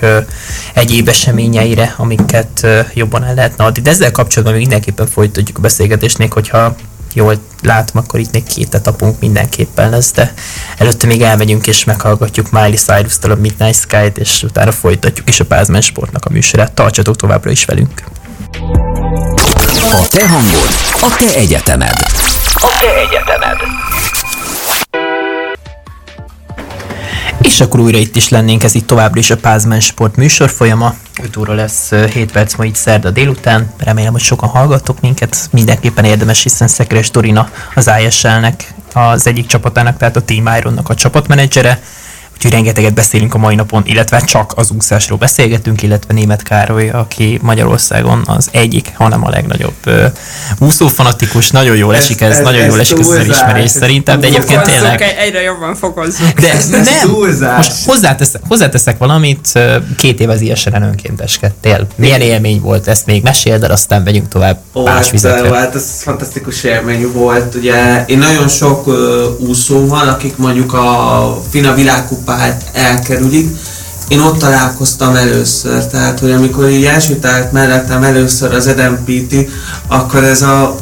egyéb eseményeire, amiket jobban el lehetne adni. De ezzel kapcsolatban még mindenképpen folytatjuk a beszélgetést, még hogyha jól látom, akkor itt még két etapunk mindenképpen lesz, de előtte még elmegyünk és meghallgatjuk Miley Cyrus-tól a Midnight Sky-t, és utána folytatjuk is a Pázmen Sportnak a műsorát. Tartsatok továbbra is velünk! A te hangod, a te egyetemed. És akkor újra itt is lennénk, ez itt továbbra is a Pázmen Sport műsor folyama. 5 óra lesz, ö, 7 perc ma itt szerda délután. Remélem, hogy sokan hallgattok minket. Mindenképpen érdemes, hiszen Szekeres Dorina az ISL-nek, az egyik csapatának, tehát a Team Ironnak a csapatmenedzsere. Úgyhogy rengeteget beszélünk a mai napon, illetve csak az úszásról beszélgetünk, illetve Német Károly, aki Magyarországon az egyik, hanem a legnagyobb uh, úszófanatikus. Nagyon jól Ez- esik ez, ez- nagyon ez jól esik ez az elismerés szerintem, de egyébként tényleg... Egyre jobban fokozzuk. De Ez- ez nem, túlzás. most hozzáteszek, hozzáteszek valamit, ö, két év az ISN-en önkénteskedtél. Milyen élmény volt ezt még? Meséld el, aztán megyünk tovább Ó, más hát, vizekre. ö, hát ez fantasztikus élmény volt. Ugye én nagyon sok ö, úszó van, akik mondjuk a FINA világkupát elkerülik. Én ott találkoztam először, tehát hogy amikor így elsétált mellettem először az Eden Piti, akkor ez a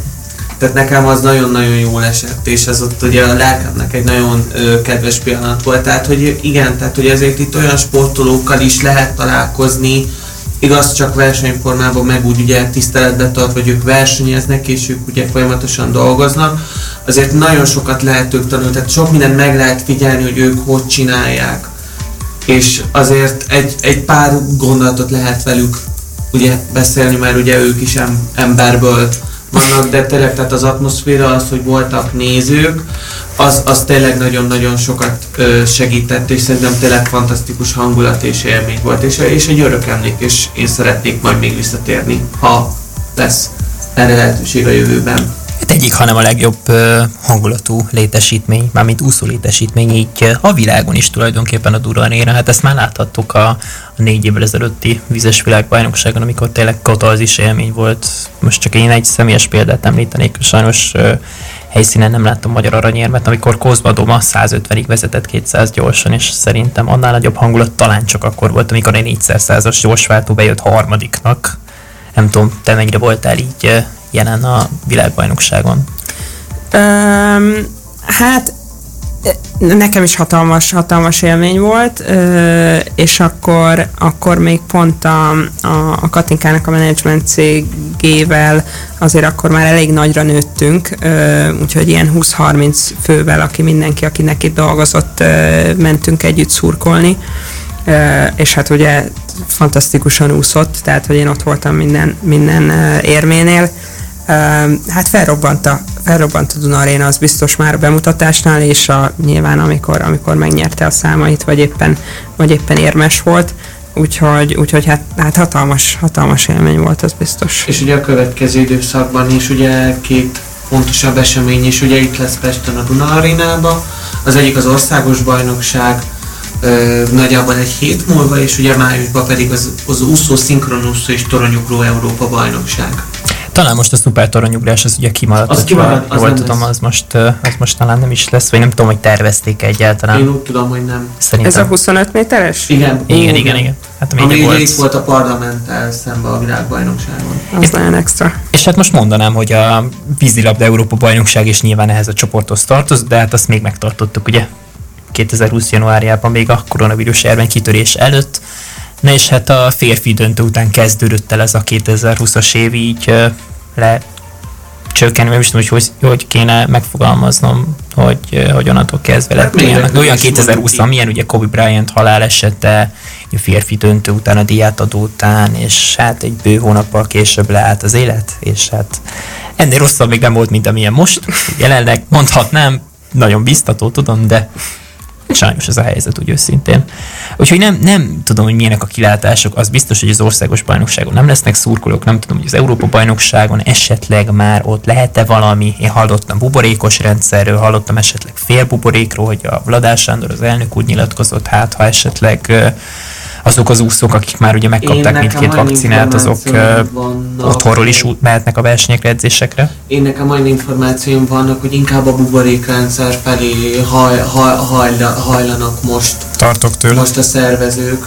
tehát nekem az nagyon-nagyon jól esett, és ez ott ugye a lelkemnek egy nagyon ö, kedves pillanat volt. Tehát, hogy igen, tehát hogy ezért itt olyan sportolókkal is lehet találkozni, igaz csak versenyformában meg úgy ugye tiszteletbe tart, hogy ők versenyeznek, és ők ugye folyamatosan dolgoznak, azért nagyon sokat lehet ők tanulni, tehát sok mindent meg lehet figyelni, hogy ők hogy csinálják. És azért egy, egy pár gondolatot lehet velük ugye beszélni, mert ugye ők is em, emberből vannak, de tényleg tehát az atmoszféra, az, hogy voltak nézők, az, az tényleg nagyon-nagyon sokat ö, segített, és szerintem tényleg fantasztikus hangulat és élmény volt, és, és egy örök emlék, és én szeretnék majd még visszatérni, ha lesz erre lehetőség a jövőben. Hát egyik, hanem a legjobb uh, hangulatú létesítmény, mármint úszó létesítmény így a világon is tulajdonképpen a Duranéra. Hát ezt már láthattuk a négy évvel ezelőtti vizes világbajnokságon, amikor tényleg katarzis élmény volt. Most csak én egy személyes példát említenék, sajnos helyszínen nem láttam magyar aranyérmet, amikor Kozma Doma 150-ig vezetett 200 gyorsan, és szerintem annál nagyobb hangulat talán csak akkor volt, amikor egy 400-as gyorsváltó bejött harmadiknak. Nem tudom, te mennyire voltál így jelen a világbajnokságon? Um, hát nekem is hatalmas, hatalmas élmény volt, és akkor, akkor még pont a, a, a Katinkának a menedzsment cégével azért akkor már elég nagyra nőttünk, úgyhogy ilyen 20-30 fővel, aki mindenki, aki neki dolgozott, mentünk együtt szurkolni, és hát ugye fantasztikusan úszott, tehát hogy én ott voltam minden, minden érménél, hát felrobbant a, felrobbant a Duna Arena, az biztos már a bemutatásnál, és a, nyilván amikor, amikor megnyerte a számait, vagy éppen, vagy éppen érmes volt, úgyhogy, úgyhogy hát, hát hatalmas, hatalmas élmény volt, az biztos. És ugye a következő időszakban is ugye két fontosabb esemény is, ugye itt lesz Pesten a Duna Arénába, az egyik az országos bajnokság, ö, nagyjából egy hét múlva, és ugye májusban pedig az, az úszó, szinkronuszó és toronyugró Európa bajnokság. Talán most a szuper toronyugrás az ugye kimaradt, Az kimaradt, az jól tudom, lesz. az most, az most talán nem is lesz, vagy nem tudom, hogy tervezték egyáltalán. Én úgy tudom, hogy nem. Szerintem. Ez a 25 méteres? Igen, Igen, igen, igen. Hát Ami még ugye volt. itt volt a parlamenttel szemben a világbajnokságon. Az nagyon extra. És hát most mondanám, hogy a vízilabda Európa bajnokság is nyilván ehhez a csoporthoz tartozik, de hát azt még megtartottuk ugye 2020 januárjában, még a koronavírus járvány kitörés előtt. Na és hát a férfi döntő után kezdődött el ez a 2020-as év így le csökkenni, nem is tudom, hogy, hogy kéne megfogalmaznom, hogy, ö, hogy onnantól kezdve lett Hát olyan, olyan Is mondjuk 2020 így. amilyen ugye Kobe Bryant halálesete, a férfi döntő után, a diátadó után, és hát egy bő hónappal később leállt az élet, és hát ennél rosszabb még nem volt, mint amilyen most. Jelenleg mondhatnám, nagyon biztató, tudom, de sajnos ez a helyzet úgy őszintén. Úgyhogy nem, nem tudom, hogy milyenek a kilátások, az biztos, hogy az országos bajnokságon nem lesznek szurkolók, nem tudom, hogy az Európa bajnokságon esetleg már ott lehet-e valami. Én hallottam buborékos rendszerről, hallottam esetleg félbuborékról, hogy a Vladás Sándor az elnök úgy nyilatkozott, hát ha esetleg ö, azok az úszók, akik már ugye megkapták mindkét vakcinát, azok vannak, otthonról is út mehetnek a versenyekre, edzésekre. Én nekem olyan információim vannak, hogy inkább a buborékrendszer felé haj, haj, hajla, hajlanak most, Tartok tőle. most a szervezők.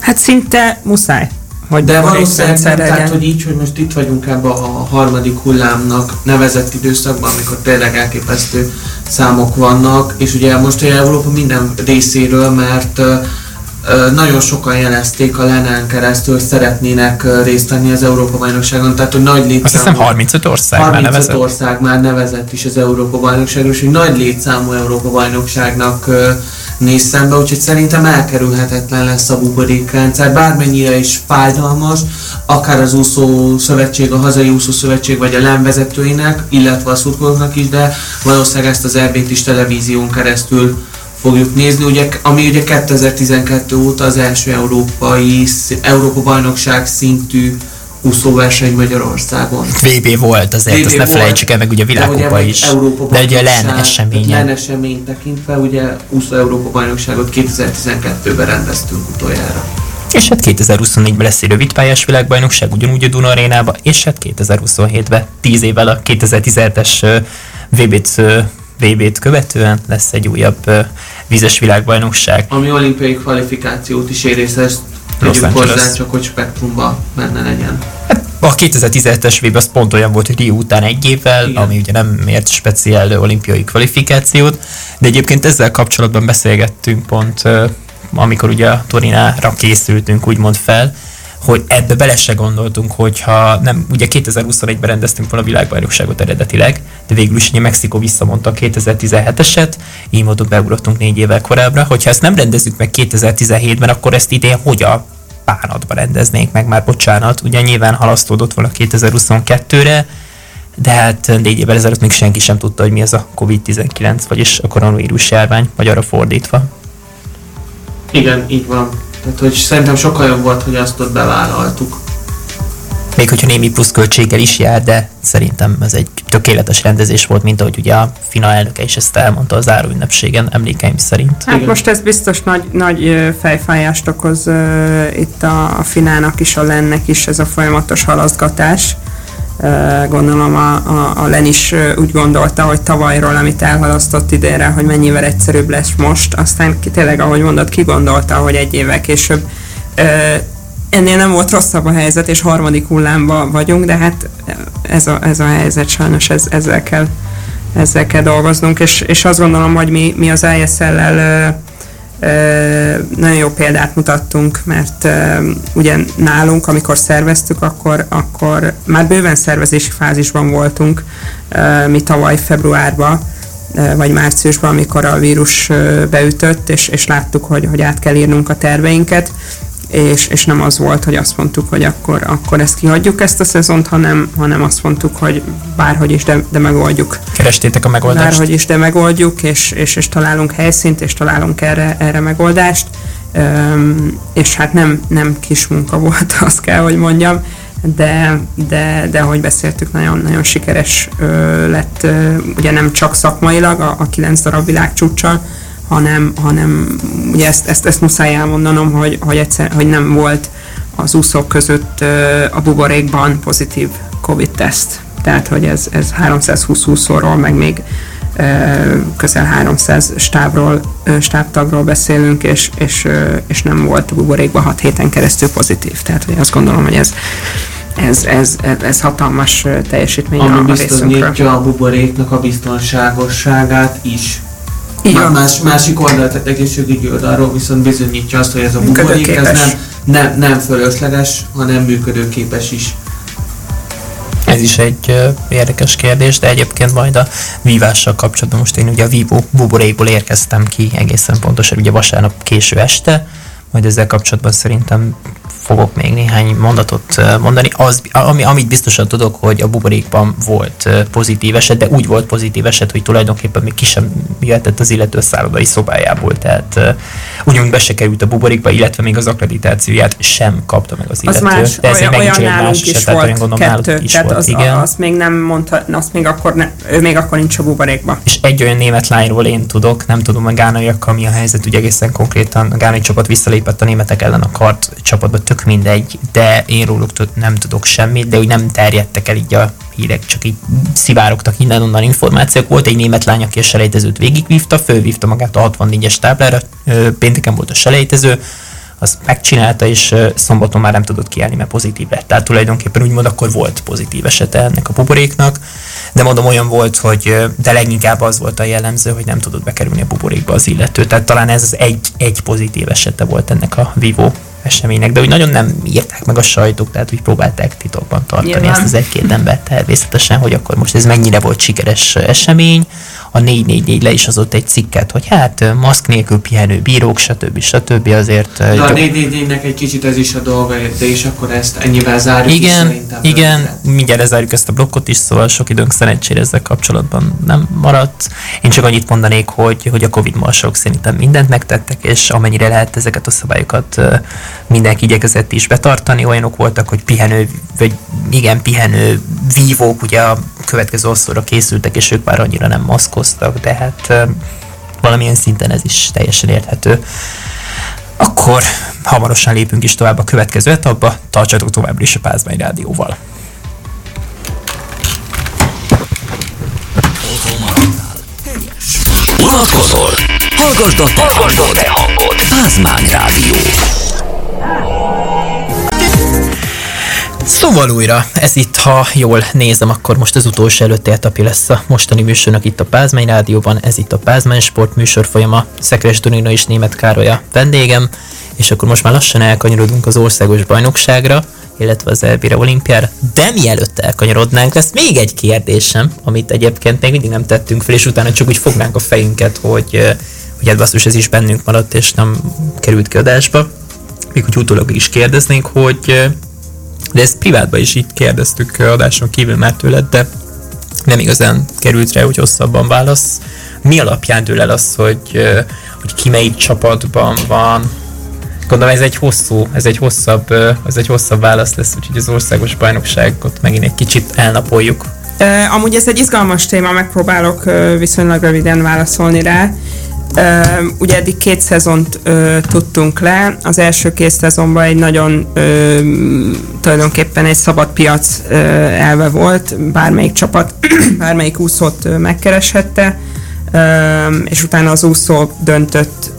Hát szinte muszáj, hogy De valószínűleg nem, tehát hogy így, hogy most itt vagyunk ebben a harmadik hullámnak nevezett időszakban, amikor tényleg elképesztő számok vannak, és ugye most ugye Európa minden részéről, mert nagyon sokan jelezték a Lenán keresztül, hogy szeretnének részt venni az Európa bajnokságon, tehát hogy nagy létszámú... Azt hiszem 35 ország már 35 nevezett. ország már nevezett is az Európa bajnokságról, és hogy nagy létszámú Európa bajnokságnak néz szembe, úgyhogy szerintem elkerülhetetlen lesz a buborékrendszer, bármennyire is fájdalmas, akár az úszó szövetség, a hazai úszó szövetség, vagy a LEM vezetőinek, illetve a szurkolóknak is, de valószínűleg ezt az EB-t is televízión keresztül fogjuk nézni, ugye, ami ugye 2012 óta az első európai, sz- Európa bajnokság szintű úszóverseny Magyarországon. VB volt azért, VB azt ne volt, felejtsük el, meg ugye világkupa is. Európa De ugye LEN eseményen. LEN esemény tekintve, ugye úszó Európa bajnokságot 2012-ben rendeztünk utoljára. És hát 2024-ben lesz egy rövidpályás világbajnokság, ugyanúgy a Duna arénába, és hát 2027-ben, 10 évvel a 2017-es ö, VB-t, VB-t követően lesz egy újabb ö, vízes világbajnokság. Ami olimpiai kvalifikációt is ér, és ezt tegyük hozzá, csak hogy spektrumba benne legyen. Hát a 2017-es VB az pont olyan volt, hogy Rio után egy évvel, Igen. ami ugye nem ért speciál olimpiai kvalifikációt, de egyébként ezzel kapcsolatban beszélgettünk pont, amikor ugye a Torinára készültünk, úgymond fel, hogy ebbe bele se gondoltunk, hogyha nem, ugye 2021-ben rendeztünk volna a világbajnokságot eredetileg, de végül is ugye Mexikó visszamondta a 2017-eset, így módon beugrottunk négy évvel korábbra, hogyha ezt nem rendezzük meg 2017-ben, akkor ezt idén hogy a bánatba rendeznénk meg már, bocsánat, ugye nyilván halasztódott volna 2022-re, de hát négy évvel ezelőtt még senki sem tudta, hogy mi ez a COVID-19, vagyis a koronavírus járvány, vagy arra fordítva. Igen, így van. Tehát, hogy szerintem sokkal jobb volt, hogy azt ott bevállaltuk. Még hogyha némi pluszköltséggel is jár, de szerintem ez egy tökéletes rendezés volt, mint ahogy ugye a FINA elnöke is ezt elmondta a záróünnepségen, emlékeim szerint. Hát Igen. most ez biztos nagy, nagy fejfájást okoz uh, itt a, a Finának is, a Lennek is ez a folyamatos halaszgatás. Gondolom a, a, a Len is úgy gondolta, hogy tavalyról, amit elhalasztott idénre, hogy mennyivel egyszerűbb lesz most, aztán tényleg, ahogy mondod, ki gondolta, hogy egy évvel később ennél nem volt rosszabb a helyzet, és harmadik hullámban vagyunk, de hát ez a, ez a helyzet sajnos ez, ezzel, kell, ezzel kell dolgoznunk, és, és azt gondolom, hogy mi, mi az ISL-lel nagyon jó példát mutattunk, mert ugye nálunk, amikor szerveztük, akkor, akkor már bőven szervezési fázisban voltunk, mi tavaly februárban, vagy márciusban, amikor a vírus beütött, és, és láttuk, hogy, hogy át kell írnunk a terveinket és, és nem az volt, hogy azt mondtuk, hogy akkor, akkor ezt kihagyjuk ezt a szezont, hanem, hanem azt mondtuk, hogy bárhogy is, de, de megoldjuk. Kerestétek a megoldást? Bárhogy is, de megoldjuk, és, és, és találunk helyszínt, és találunk erre, erre megoldást. Üm, és hát nem, nem kis munka volt, azt kell, hogy mondjam, de, de, de ahogy beszéltük, nagyon, nagyon sikeres ö, lett, ö, ugye nem csak szakmailag a, a kilenc darab világcsúccsal, hanem, hanem ugye ezt, ezt, ezt muszáj elmondanom, hogy, hogy, egyszer, hogy nem volt az úszók között a buborékban pozitív COVID-teszt. Tehát, hogy ez, ez 320 úszóról, meg még közel 300 stábról, stábtagról beszélünk, és, és, és nem volt a buborékban 6 héten keresztül pozitív. Tehát, hogy azt gondolom, hogy ez, ez, ez, ez hatalmas teljesítmény Ami a biztosítja a buboréknak a biztonságosságát is. Igen. Más, másik oldal, tehát egészségügyi oldalról viszont bizonyítja azt, hogy ez a buborék ez nem, nem, nem fölösleges, hanem működőképes is. Ez is egy uh, érdekes kérdés, de egyébként majd a vívással kapcsolatban most én ugye a Vivo buborékból érkeztem ki egészen pontosan, ugye vasárnap késő este, majd ezzel kapcsolatban szerintem fogok még néhány mondatot mondani. Az, ami, amit biztosan tudok, hogy a buborékban volt pozitív eset, de úgy volt pozitív eset, hogy tulajdonképpen még ki sem jöhetett az illető szállodai szobájából, tehát úgymond be se került a buborékba, illetve még az akkreditációját sem kapta meg az illető. Az más, de ez olyan, olyan nálunk más is eset, volt, gondolom, kettő, is tehát volt, az, igen. azt még nem mondta, azt még akkor, ne, ő még akkor nincs a buborékba. És egy olyan német lányról én tudok, nem tudom a gánaiakkal mi a helyzet, ugye egészen konkrétan a gánai csapat visszalépett a németek ellen a kart csapatba, tök mindegy, de én róluk nem tudok semmit, de úgy nem terjedtek el így a hírek, csak így szivárogtak innen-onnan információk. Volt egy német lány, aki a selejtezőt végigvívta, fölvívta magát a 64-es táblára, pénteken volt a selejtező, az megcsinálta, és szombaton már nem tudott kiállni, mert pozitív lett. Tehát tulajdonképpen úgymond akkor volt pozitív esete ennek a buboréknak, de mondom olyan volt, hogy de leginkább az volt a jellemző, hogy nem tudott bekerülni a buborékba az illető. Tehát talán ez az egy, egy pozitív esete volt ennek a Vivo eseménynek, de úgy nagyon nem írták meg a sajtók, tehát úgy próbálták titokban tartani Nyilván. ezt az egy-két embert természetesen, hogy akkor most ez mennyire volt sikeres esemény, a 444 le is azott egy cikket, hogy hát maszk nélkül pihenő bírók, stb. stb. azért... De a 444-nek egy kicsit ez is a dolga, de és akkor ezt ennyivel zárjuk Igen, is, igen, röviden. mindjárt lezárjuk ezt a blokkot is, szóval sok időnk szerencsére ezzel kapcsolatban nem maradt. Én csak annyit mondanék, hogy, hogy a Covid marsok szerintem mindent megtettek, és amennyire lehet ezeket a szabályokat mindenki igyekezett is betartani. Olyanok voltak, hogy pihenő, vagy igen, pihenő vívók, ugye a következő osztóra készültek, és ők már annyira nem maszkoztak, de hát valamilyen szinten ez is teljesen érthető. Akkor hamarosan lépünk is tovább a következő etapba, tartsatok továbbra is a Pázmány Rádióval. Unatkozol? Hallgasd a te hangod! Pázmány Rádió. Szóval újra, ez itt, ha jól nézem, akkor most az utolsó előtti etapja lesz a mostani műsornak itt a Pázmány Rádióban, ez itt a Pázmány Sport műsor folyama, Szekres Dunina és Német Károlya vendégem, és akkor most már lassan elkanyarodunk az országos bajnokságra, illetve az Elbire olimpiára. De mielőtt elkanyarodnánk, lesz még egy kérdésem, amit egyébként még mindig nem tettünk fel, és utána csak úgy fognánk a fejünket, hogy, hogy hát basszus, ez is bennünk maradt, és nem került ki adásba. Még hogy utólag is kérdeznénk, hogy de ezt privátban is itt kérdeztük adáson kívül már tőled, de nem igazán került rá, hogy hosszabban válasz. Mi alapján dől el az, hogy, hogy ki melyik csapatban van, Gondolom ez egy hosszú, ez egy hosszabb, ez egy hosszabb válasz lesz, úgyhogy az országos bajnokságot megint egy kicsit elnapoljuk. Amúgy ez egy izgalmas téma, megpróbálok viszonylag röviden válaszolni rá. Ugye eddig két szezont uh, tudtunk le. Az első két szezonban egy nagyon uh, tulajdonképpen egy szabad piac uh, elve volt. Bármelyik csapat, bármelyik úszót uh, megkereshette, uh, és utána az úszó döntött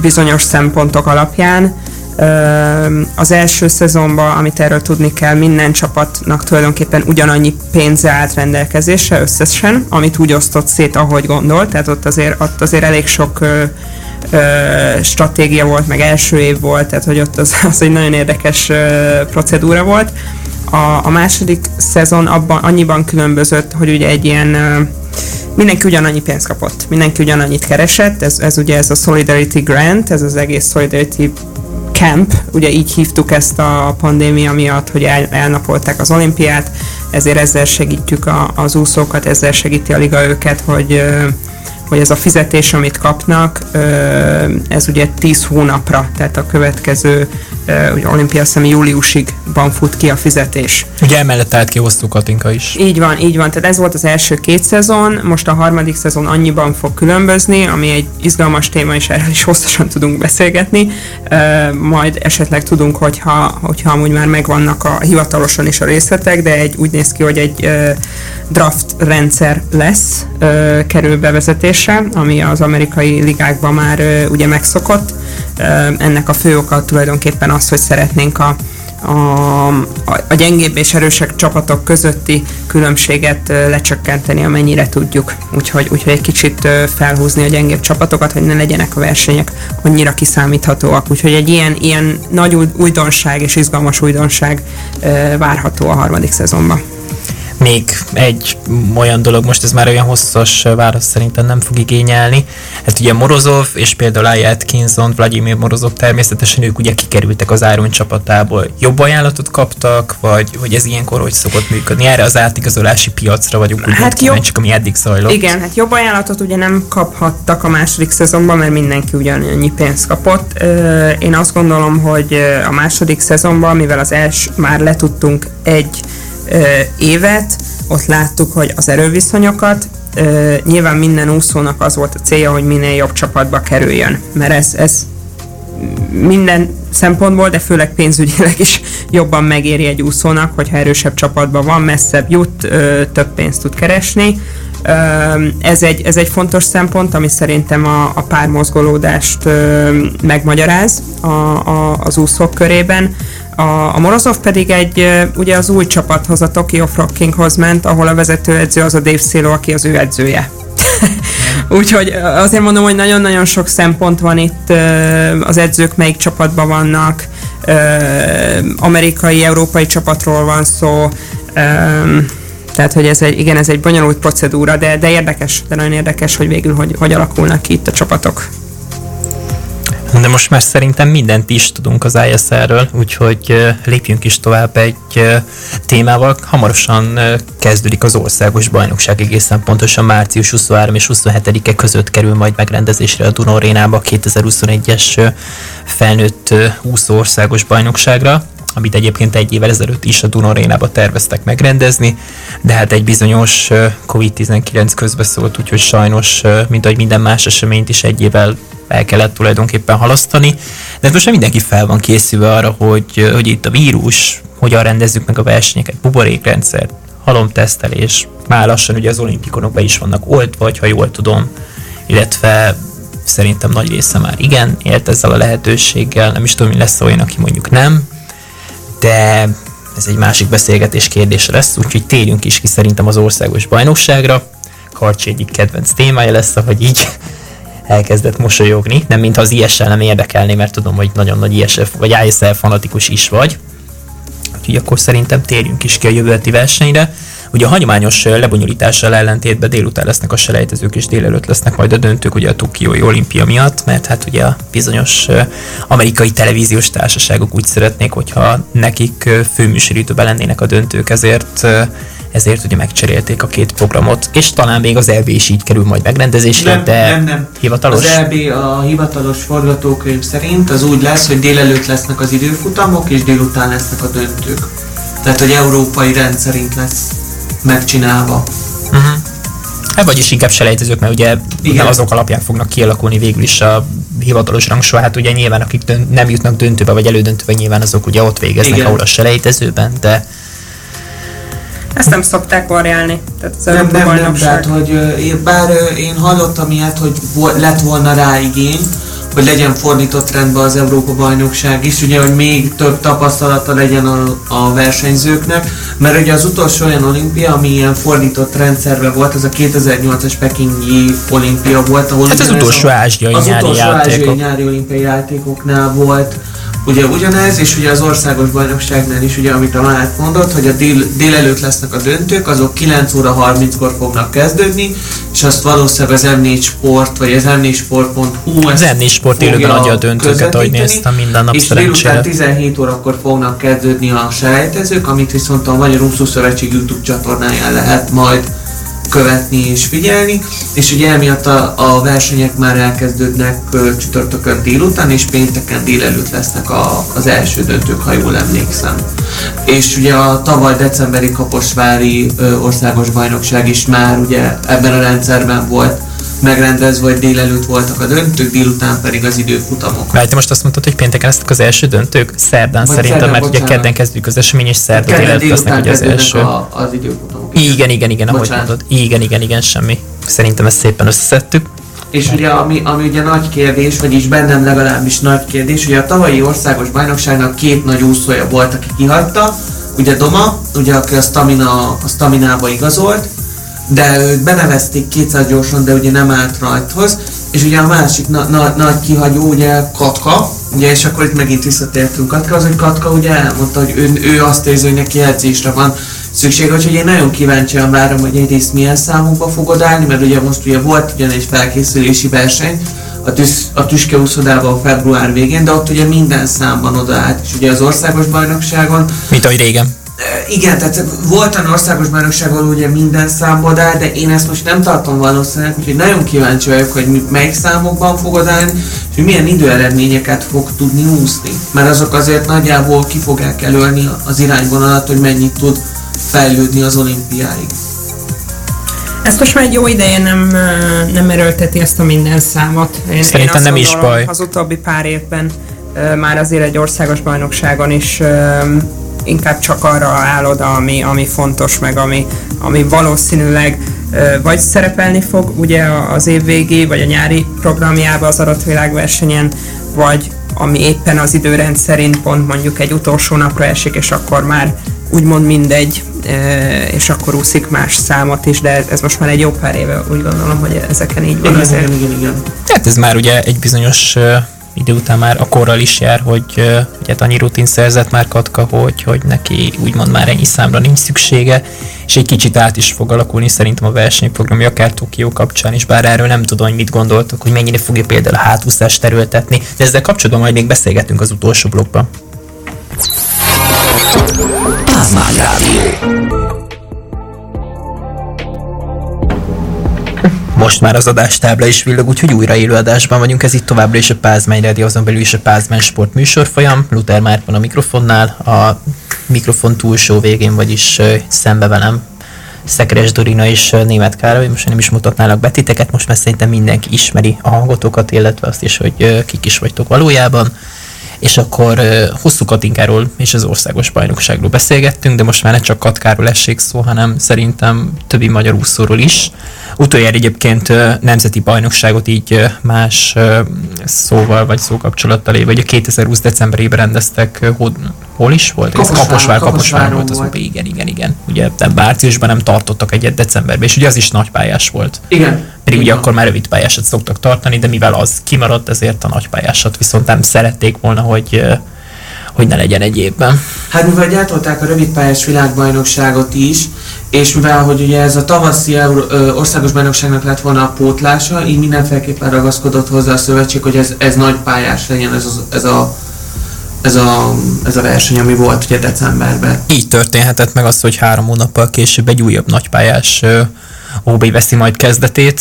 bizonyos szempontok alapján. Az első szezonban, amit erről tudni kell, minden csapatnak tulajdonképpen ugyanannyi pénze állt rendelkezésre összesen, amit úgy osztott szét, ahogy gondolt, tehát ott azért, ott azért elég sok ö, stratégia volt, meg első év volt, tehát hogy ott az, az egy nagyon érdekes ö, procedúra volt. A, a második szezon abban annyiban különbözött, hogy ugye egy ilyen ö, mindenki ugyanannyi pénzt kapott, mindenki ugyanannyit keresett, ez, ez ugye ez a Solidarity Grant, ez az egész Solidarity Camp, ugye így hívtuk ezt a pandémia miatt, hogy el, elnapolták az olimpiát, ezért ezzel segítjük a, az úszókat, ezzel segíti a liga őket, hogy hogy ez a fizetés, amit kapnak, ez ugye 10 hónapra, tehát a következő ugye olimpia szemi júliusig van fut ki a fizetés. Ugye emellett állt ki Katinka is. Így van, így van. Tehát ez volt az első két szezon, most a harmadik szezon annyiban fog különbözni, ami egy izgalmas téma, és erről is hosszasan tudunk beszélgetni. Majd esetleg tudunk, hogyha, hogyha amúgy már megvannak a hivatalosan is a részletek, de egy, úgy néz ki, hogy egy draft rendszer lesz, kerül bevezetésre, ami az amerikai ligákban már ugye megszokott. Ennek a fő oka tulajdonképpen az, hogy szeretnénk a, a, a gyengébb és erősebb csapatok közötti különbséget lecsökkenteni, amennyire tudjuk. Úgyhogy, úgyhogy egy kicsit felhúzni a gyengébb csapatokat, hogy ne legyenek a versenyek annyira kiszámíthatóak. Úgyhogy egy ilyen, ilyen nagy újdonság és izgalmas újdonság várható a harmadik szezonban még egy olyan dolog, most ez már olyan hosszas válasz szerintem nem fog igényelni. Hát ugye Morozov és például Aya Atkinson, Vladimir Morozov természetesen ők ugye kikerültek az Iron csapatából. Jobb ajánlatot kaptak, vagy hogy ez ilyenkor hogy szokott működni? Erre az átigazolási piacra vagyunk úgy hát jobb, csak ami eddig zajlott. Igen, hát jobb ajánlatot ugye nem kaphattak a második szezonban, mert mindenki ugyanannyi pénzt kapott. Én azt gondolom, hogy a második szezonban, mivel az els már letudtunk egy évet, ott láttuk, hogy az erőviszonyokat, nyilván minden úszónak az volt a célja, hogy minél jobb csapatba kerüljön, mert ez, ez minden szempontból, de főleg pénzügyileg is jobban megéri egy úszónak, hogyha erősebb csapatban van, messzebb jut, több pénzt tud keresni. Ez egy, ez egy fontos szempont, ami szerintem a, a pármozgolódást megmagyaráz a, a, az úszók körében. A, a Morozov pedig egy, ugye az új csapathoz, a Tokyo Frockinghoz ment, ahol a vezetőedző az a Dave Széló, aki az ő edzője. Úgyhogy azért mondom, hogy nagyon-nagyon sok szempont van itt, az edzők melyik csapatban vannak, amerikai, európai csapatról van szó, tehát, hogy ez egy, igen, ez egy bonyolult procedúra, de, de érdekes, de nagyon érdekes, hogy végül hogy, hogy alakulnak ki itt a csapatok. De most már szerintem mindent is tudunk az ISR-ről, úgyhogy lépjünk is tovább egy témával. Hamarosan kezdődik az országos bajnokság, egészen pontosan március 23 és 27-e között kerül majd megrendezésre a Duna Arénába 2021-es felnőtt 20 országos bajnokságra amit egyébként egy évvel ezelőtt is a Duna Arénába terveztek megrendezni, de hát egy bizonyos COVID-19 közbeszólt, úgyhogy sajnos, mint ahogy minden más eseményt is egy évvel el kellett tulajdonképpen halasztani, de most már mindenki fel van készülve arra, hogy, hogy itt a vírus, hogyan rendezzük meg a versenyeket, buborékrendszer, halomtesztelés, már lassan ugye az olimpikonok be is vannak oltva, ha jól tudom, illetve szerintem nagy része már igen, élt ezzel a lehetőséggel, nem is tudom, mi lesz olyan, aki mondjuk nem, de ez egy másik beszélgetés kérdése lesz, úgyhogy térjünk is ki szerintem az országos bajnokságra. Karcsi egyik kedvenc témája lesz, hogy így elkezdett mosolyogni, nem mintha az ISL nem érdekelné, mert tudom, hogy nagyon nagy ISF vagy ISL fanatikus is vagy. Úgyhogy akkor szerintem térjünk is ki a jövő versenyre. Ugye a hagyományos lebonyolítással ellentétben délután lesznek a selejtezők, és délelőtt lesznek majd a döntők ugye a Tokiói olimpia miatt, mert hát ugye a bizonyos amerikai televíziós társaságok úgy szeretnék, hogyha nekik főműsoridőben lennének a döntők, ezért ezért ugye megcserélték a két programot, és talán még az EB is így kerül majd megrendezésre, Nem, de nem, nem. hivatalos. Az EB a hivatalos forgatókönyv szerint az úgy lesz, hogy délelőtt lesznek az időfutamok, és délután lesznek a döntők. Tehát, hogy európai rendszerint lesz megcsinálva. Uh-huh. Hát vagyis inkább selejtezők, mert ugye Igen. nem azok alapján fognak kialakulni végül is a hivatalos rangsor. Hát ugye nyilván akik dönt, nem jutnak döntőbe vagy elődöntőbe, nyilván azok ugye ott végeznek, Igen. ahol a selejtezőben, de Ezt nem szokták variálni. Tehát az Nem, nem, nem, tehát, hogy bár én hallottam ilyet, hogy lett volna rá igény, hogy legyen fordított rendben az Európa bajnokság is, ugye, hogy még több tapasztalata legyen a, a versenyzőknek, mert ugye az utolsó olyan olimpia, ami ilyen fordított rendszerben volt, az a 2008-as pekingi olimpia volt, ahol Hát az utolsó ázsiai az nyári utolsó ázsiai nyári olimpiai játékoknál volt ugye ugyanez, és ugye az országos bajnokságnál is, ugye amit a Márk mondott, hogy a dél, délelőtt lesznek a döntők, azok 9 óra 30-kor fognak kezdődni, és azt valószínűleg az M4 Sport, vagy az M4 Sport.hu az ennél sport élőben adja a döntőket, ahogy néztem minden nap és délután szerencsére. 17 órakor fognak kezdődni a selejtezők, amit viszont a Magyar Úszó Szövetség YouTube csatornáján lehet majd követni és figyelni, és ugye emiatt a, a versenyek már elkezdődnek csütörtökön délután, és pénteken délelőtt lesznek a, az első döntők, ha jól emlékszem. És ugye a tavaly decemberi Kaposvári ö, országos bajnokság is már ugye ebben a rendszerben volt megrendezve, hogy délelőtt voltak a döntők, délután pedig az időfutamok. Várj, te most azt mondtad, hogy pénteken lesznek az első döntők? Szerdán Vagy szerintem, szerdán, mert ugye bocsánat. kedden kezdjük az esemény, és Kedden délelőtt lesznek ugye az első. a, az időfutamok. Igen, igen, igen, ahogy Bocsánat. mondod. Igen, igen, igen, semmi. Szerintem ezt szépen összeszedtük. És ugye ami, ami ugye nagy kérdés, vagyis bennem legalábbis nagy kérdés, ugye a tavalyi országos bajnokságnak két nagy úszója volt, aki kihagyta, ugye Doma, ugye aki a, stamina, a staminába igazolt, de őt benevezték 200 gyorsan, de ugye nem állt rajthoz, és ugye a másik na, na, nagy kihagyó ugye Katka, ugye és akkor itt megint visszatértünk Katka, az, hogy Katka ugye elmondta, hogy ő, ő azt érzi, hogy neki edzésre van szüksége, úgyhogy én nagyon kíváncsian várom, hogy egyrészt milyen számokba fogod állni, mert ugye most ugye volt ugyan egy felkészülési verseny, a, tüsz, a Tüske úszodában február végén, de ott ugye minden számban odaállt, és ugye az országos bajnokságon Mint ahogy régen. Igen, tehát volt olyan országos bajnokság, ahol ugye minden számban áll, de én ezt most nem tartom valószínűleg, úgyhogy nagyon kíváncsi vagyok, hogy melyik számokban fogod állni, és hogy milyen időeredményeket fog tudni úszni. Mert azok azért nagyjából ki fogják előlni az irányvonalat, hogy mennyit tud fejlődni az olimpiáig. Ezt most már egy jó ideje nem, nem erőlteti ezt a minden számot. Én, Szerintem azt nem is gondolom, baj. Az utóbbi pár évben már azért egy országos bajnokságon is inkább csak arra áll oda, ami, ami fontos, meg ami, ami valószínűleg vagy szerepelni fog ugye az év végé, vagy a nyári programjába az adott világversenyen, vagy ami éppen az időrend szerint pont mondjuk egy utolsó napra esik, és akkor már úgymond mindegy, és akkor úszik más számot is, de ez most már egy jó pár éve úgy gondolom, hogy ezeken így van Igen, azért. igen, igen, igen. Hát ez már ugye egy bizonyos idő után már a korral is jár, hogy ugye hát annyi rutin szerzett már Katka, hogy, hogy neki úgymond már ennyi számra nincs szüksége, és egy kicsit át is fog alakulni szerintem a versenyprogramja, akár Tokió kapcsán is, bár erről nem tudom, hogy mit gondoltok, hogy mennyire fogja például a hátúszást terültetni, de ezzel kapcsolatban majd még beszélgetünk az utolsó blokkban. Pázmány Rádió. Most már az adástábla is villog, úgyhogy újra élő adásban vagyunk. Ez itt továbbra is a Pázmány Radio, azon belül is a Pázmány Sport műsorfolyam. Luther Márk van a mikrofonnál, a mikrofon túlsó végén, vagyis szembe velem Szekeres Dorina és Német Károly. Most nem is mutatnálak be titeket, most már szerintem mindenki ismeri a hangotokat, illetve azt is, hogy kik is vagytok valójában. És akkor hosszú Katinkáról és az országos bajnokságról beszélgettünk, de most már ne csak Katkáról essék szó, hanem szerintem többi magyar úszóról is. Utoljára egyébként nemzeti bajnokságot így más szóval vagy szókapcsolattal év, vagy a 2020 decemberében rendeztek, hol, hol is volt? Ez Kaposvár- Kaposvár, Kaposvár Kaposváron volt az volt. Igen, igen, igen. Ugye de márciusban nem tartottak egyet decemberben, és ugye az is nagypályás volt. Igen. Pedig ugye akkor már rövid pályásat szoktak tartani, de mivel az kimaradt, ezért a nagypályásat viszont nem szerették volna, hogy, hogy ne legyen egy évben. Hát mivel gyártották a rövidpályás világbajnokságot is, és mivel hogy ugye ez a tavaszi Euró- ö, országos bajnokságnak lett volna a pótlása, így mindenféleképpen ragaszkodott hozzá a szövetség, hogy ez, ez nagy pályás legyen ez, az, ez, a, ez, a, ez a verseny, ami volt ugye decemberben. Így történhetett meg az, hogy három hónappal később egy újabb nagypályás ö, OB veszi majd kezdetét.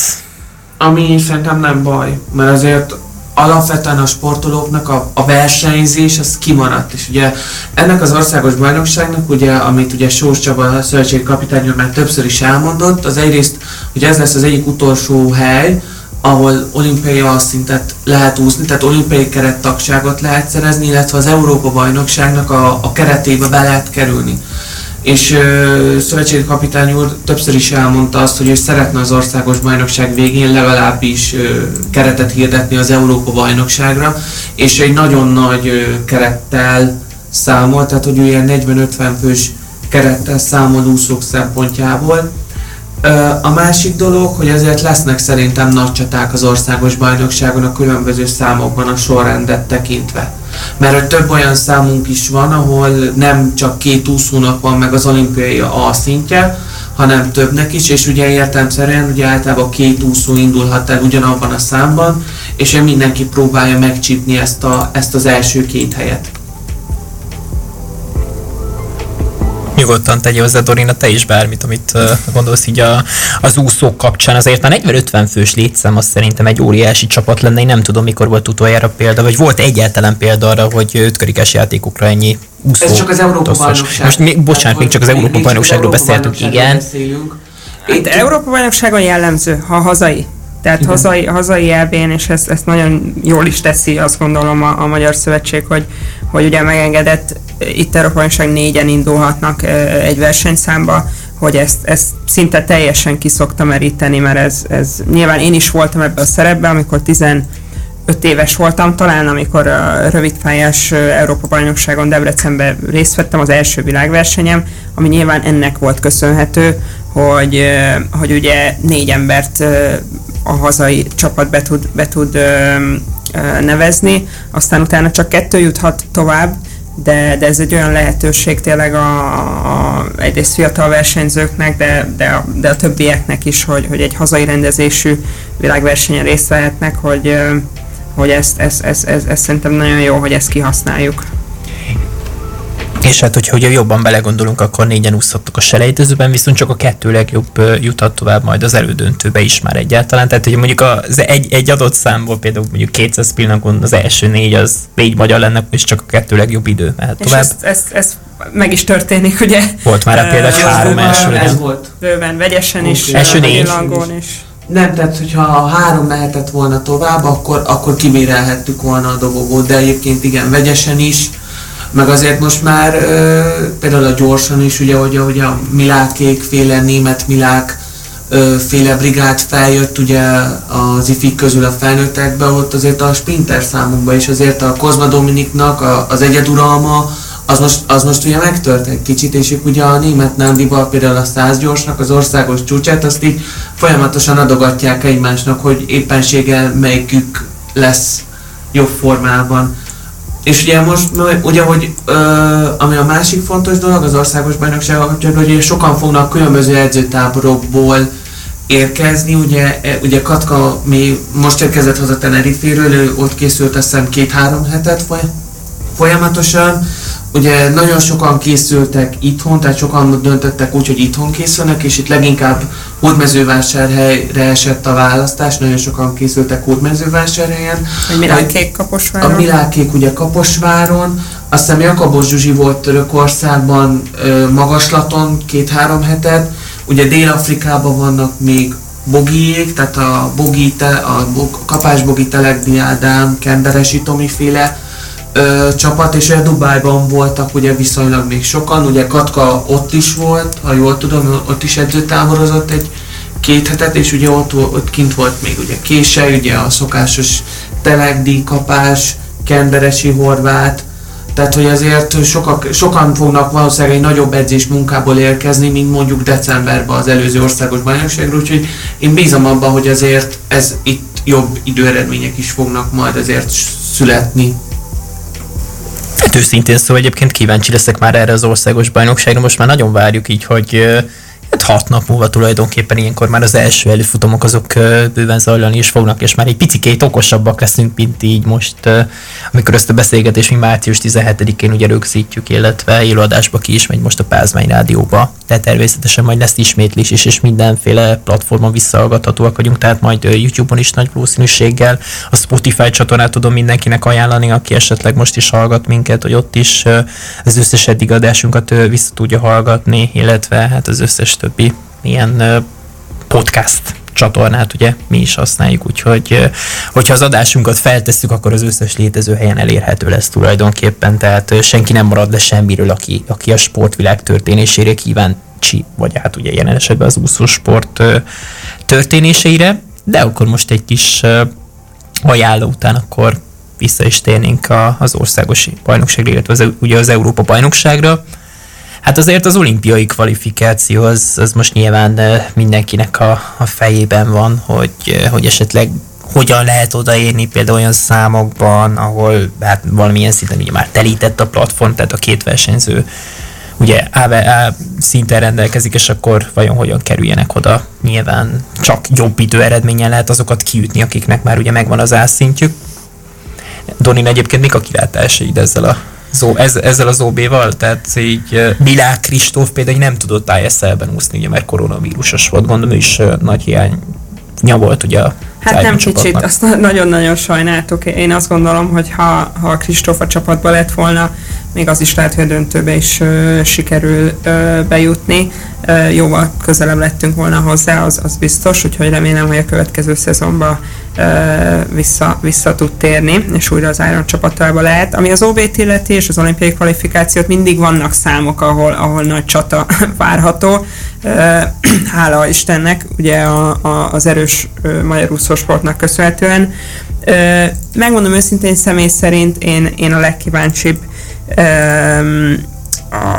Ami szerintem nem baj, mert azért alapvetően a sportolóknak a, a versenyzés az kimaradt, és ugye ennek az országos bajnokságnak, ugye, amit ugye Sós Csaba szövetségi kapitány úr már többször is elmondott, az egyrészt, hogy ez lesz az egyik utolsó hely, ahol olimpiai szintet lehet úszni, tehát olimpiai kerettagságot lehet szerezni, illetve az Európa bajnokságnak a, a keretébe be lehet kerülni. És ö, szövetségi kapitány úr többször is elmondta azt, hogy ő szeretne az országos bajnokság végén legalábbis ö, keretet hirdetni az Európa bajnokságra, és egy nagyon nagy ö, kerettel számol, tehát hogy ő ilyen 40-50 fős kerettel számol úszók szempontjából. Ö, A másik dolog, hogy ezért lesznek szerintem nagy csaták az országos bajnokságon a különböző számokban a sorrendet tekintve. Mert hogy több olyan számunk is van, ahol nem csak két úszónak van meg az olimpiai A szintje, hanem többnek is, és ugye értelmszerűen ugye általában két úszó indulhat el ugyanabban a számban, és mindenki próbálja megcsípni ezt, a, ezt az első két helyet. Nyugodtan tegye hozzá, Dorina, te is bármit, amit uh, gondolsz így a, az úszók kapcsán. Azért a 40-50 fős létszám az szerintem egy óriási csapat lenne. Én nem tudom, mikor volt utoljára példa, vagy volt egyáltalán példa arra, hogy ötkörikes játékokra ennyi úszó. Ez csak az Európa bajnokság. Most még, bocsánat, még csak az Európa bajnokságról beszéltünk, igen. Hát Itt- Európa bajnokságon jellemző, ha hazai. Tehát Igen. hazai, hazai elbén, és ezt, ezt nagyon jól is teszi, azt gondolom a, a Magyar Szövetség, hogy, hogy ugye megengedett, itt Európa bajnokság négyen indulhatnak egy versenyszámba, hogy ezt, ezt szinte teljesen ki szokta meríteni, mert ez, ez nyilván én is voltam ebben a szerepben, amikor 15 éves voltam, talán amikor a rövidpályás ö, Európa bajnokságon Debrecenben részt vettem, az első világversenyem, ami nyilván ennek volt köszönhető, hogy, hogy ugye négy embert a hazai csapat be tud, be tud nevezni, aztán utána csak kettő juthat tovább, de, de ez egy olyan lehetőség tényleg a, a egyrészt fiatal versenyzőknek, de, de, a, de a többieknek is, hogy, hogy egy hazai rendezésű világversenyen részt vehetnek, hogy, hogy ezt, ezt, ezt, ezt, ezt szerintem nagyon jó, hogy ezt kihasználjuk. És hát, hogyha ugye jobban belegondolunk, akkor négyen úszhattok a selejtezőben, viszont csak a kettő legjobb juthat tovább majd az elődöntőbe is már egyáltalán. Tehát, hogy mondjuk az egy, egy adott számból, például mondjuk 200 pillanatban az első négy, az négy magyar lenne, és csak a kettő legjobb idő mehet És tovább. ezt, ezt, ezt meg is történik, ugye? Volt már a Ö, három Ez első. Ez volt. Bőven, vegyesen is, Oké. Első négy. is. Nem, tehát hogyha a három mehetett volna tovább, akkor, akkor kibérelhettük volna a dobogót, de egyébként igen, vegyesen is, meg azért most már ö, például a gyorsan is, ugye, hogy, hogy a Milákék féle, német Milák ö, féle brigád feljött ugye az ifik közül a felnőttekbe, ott azért a sprinter számunkban is azért a Kozma Dominiknak a, az egyeduralma, az most, az most ugye megtört egy kicsit, és ők ugye a német Nandival például a 100 gyorsnak az országos csúcsát, azt így folyamatosan adogatják egymásnak, hogy éppenséggel melyikük lesz jobb formában. És ugye most, ugye, hogy ö, ami a másik fontos dolog az országos bajnoksággal kapcsolatban, hogy sokan fognak különböző edzőtáborokból érkezni, ugye, e, ugye Katka mi most érkezett haza Teneriféről, ő ott készült azt hiszem két-három hetet foly- folyamatosan, ugye nagyon sokan készültek itthon, tehát sokan döntöttek úgy, hogy itthon készülnek, és itt leginkább Hódmezővásárhelyre esett a választás, nagyon sokan készültek Hódmezővásárhelyen. Hogy Milán kék kaposváron. A Milákék ugye Kaposváron, azt hiszem Jakabos Zsuzsi volt Törökországban magaslaton két-három hetet, ugye Dél-Afrikában vannak még bogiék, tehát a bogi, te, a bog, kapásbogi Telegdi Ádám, Kenderesi Tomi féle ö, csapat, és olyan Dubájban voltak ugye viszonylag még sokan, ugye Katka ott is volt, ha jól tudom, ott is edzőtáborozott egy két hetet, és ugye ott, ott kint volt még ugye Kése, ugye a szokásos telegdi kapás, Kenderesi Horvát, tehát, hogy azért sokak, sokan fognak valószínűleg egy nagyobb edzés munkából érkezni, mint mondjuk decemberben az előző országos bajnokságról, úgyhogy én bízom abban, hogy azért ez itt jobb időeredmények is fognak majd azért születni. Őszintén szóval egyébként kíváncsi leszek már erre az országos bajnokságra, most már nagyon várjuk így, hogy hát hat nap múlva tulajdonképpen ilyenkor már az első előfutamok azok bőven zajlani is fognak, és már egy picikét okosabbak leszünk, mint így most, amikor ezt a beszélgetést mi március 17-én ugye rögzítjük, illetve élőadásba ki is megy most a Pázmány Rádióba, de természetesen majd lesz ismétlés is, és mindenféle platformon visszahallgathatóak vagyunk, tehát majd YouTube-on is nagy valószínűséggel. A Spotify csatornát tudom mindenkinek ajánlani, aki esetleg most is hallgat minket, hogy ott is az összes eddig adásunkat vissza tudja hallgatni, illetve hát az összes többi ilyen podcast csatornát ugye mi is használjuk, úgyhogy hogyha az adásunkat feltesszük, akkor az összes létező helyen elérhető lesz tulajdonképpen, tehát senki nem marad le semmiről, aki, aki a sportvilág történésére kíváncsi, vagy hát ugye jelen esetben az úszósport történéseire, de akkor most egy kis ajánló után akkor vissza is térnénk az országos bajnokságra, illetve az, ugye az Európa bajnokságra. Hát azért az olimpiai kvalifikáció az, az most nyilván mindenkinek a, a fejében van, hogy, hogy esetleg hogyan lehet odaérni például olyan számokban, ahol hát valamilyen szinten ugye már telített a platform, tehát a két versenyző ugye A, A szinten rendelkezik, és akkor vajon hogyan kerüljenek oda. Nyilván csak jobb idő eredményen lehet azokat kiütni, akiknek már ugye megvan az A szintjük. Donin egyébként mik a kilátásaid ezzel a Zó, ez, ezzel az OB-val, tehát így Milák Kristóf például nem tudott ISL-ben úszni, ugye, mert koronavírusos volt, gondolom ő is nagy hiány volt ugye a Hát nem kicsit, azt nagyon-nagyon sajnáltuk. Én azt gondolom, hogy ha, ha Kristóf a csapatba lett volna, még az is lehet, hogy a döntőbe is ö, sikerül ö, bejutni. Jóval közelebb lettünk volna hozzá, az, az biztos, úgyhogy remélem, hogy a következő szezonban vissza, vissza tud térni, és újra az Iron csapatába lehet. Ami az OB-t illeti és az olimpiai kvalifikációt, mindig vannak számok, ahol, ahol nagy csata várható. Hála Istennek, ugye a, a, az erős magyar úszósportnak köszönhetően. Megmondom őszintén, személy szerint én, én a legkíváncsibb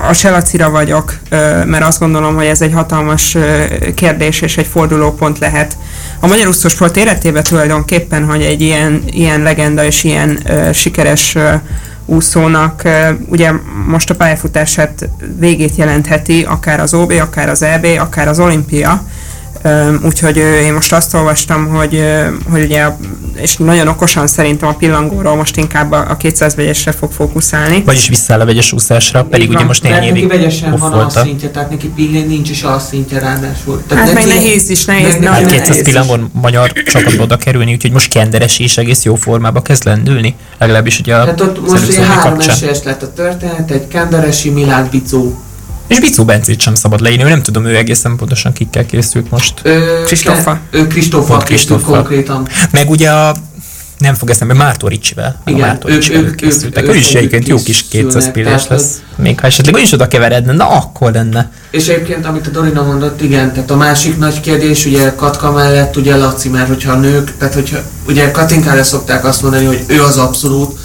a Selacira vagyok, mert azt gondolom, hogy ez egy hatalmas kérdés és egy fordulópont lehet. A magyar úszósport életében tulajdonképpen, hogy egy ilyen, ilyen legenda és ilyen sikeres úszónak ugye most a pályafutását végét jelentheti, akár az OB, akár az EB, akár az olimpia, Úgyhogy én most azt olvastam, hogy, hogy ugye, és nagyon okosan szerintem a pillangóról most inkább a 200 vegyesre fog fókuszálni. Vagyis visszaáll a vegyes úszásra, pedig ugye most néhány évig neki vegyesen van a szintje, tehát neki pillén nincs is a szintje ráadásul. Tehát hát meg nehéz is, nehéz. Meg, hát 200 pillangon magyar csapatba oda kerülni, úgyhogy most kenderes és egész jó formába kezd lendülni. Legalábbis ugye a Hát ott most ugye három esélyes lett a történet, egy kenderesi Milán Bicó és Bicó Bencét sem szabad leírni, nem tudom, ő egészen pontosan kikkel készült most. Kristófa. Kristófa készült konkrétan. Meg ugye a nem fog eszembe, Mártó Ricsivel. Igen, Mártó Ricsivel ők, készültek. Ő, ő is egyébként jó kis 200 pillés lesz. Még ha esetleg ő is oda keveredne, na akkor lenne. És egyébként, amit a Dorina mondott, igen, tehát a másik nagy kérdés, ugye Katka mellett ugye Laci, mert hogyha a nők, tehát hogyha ugye Katinkára szokták azt mondani, hogy ő az abszolút,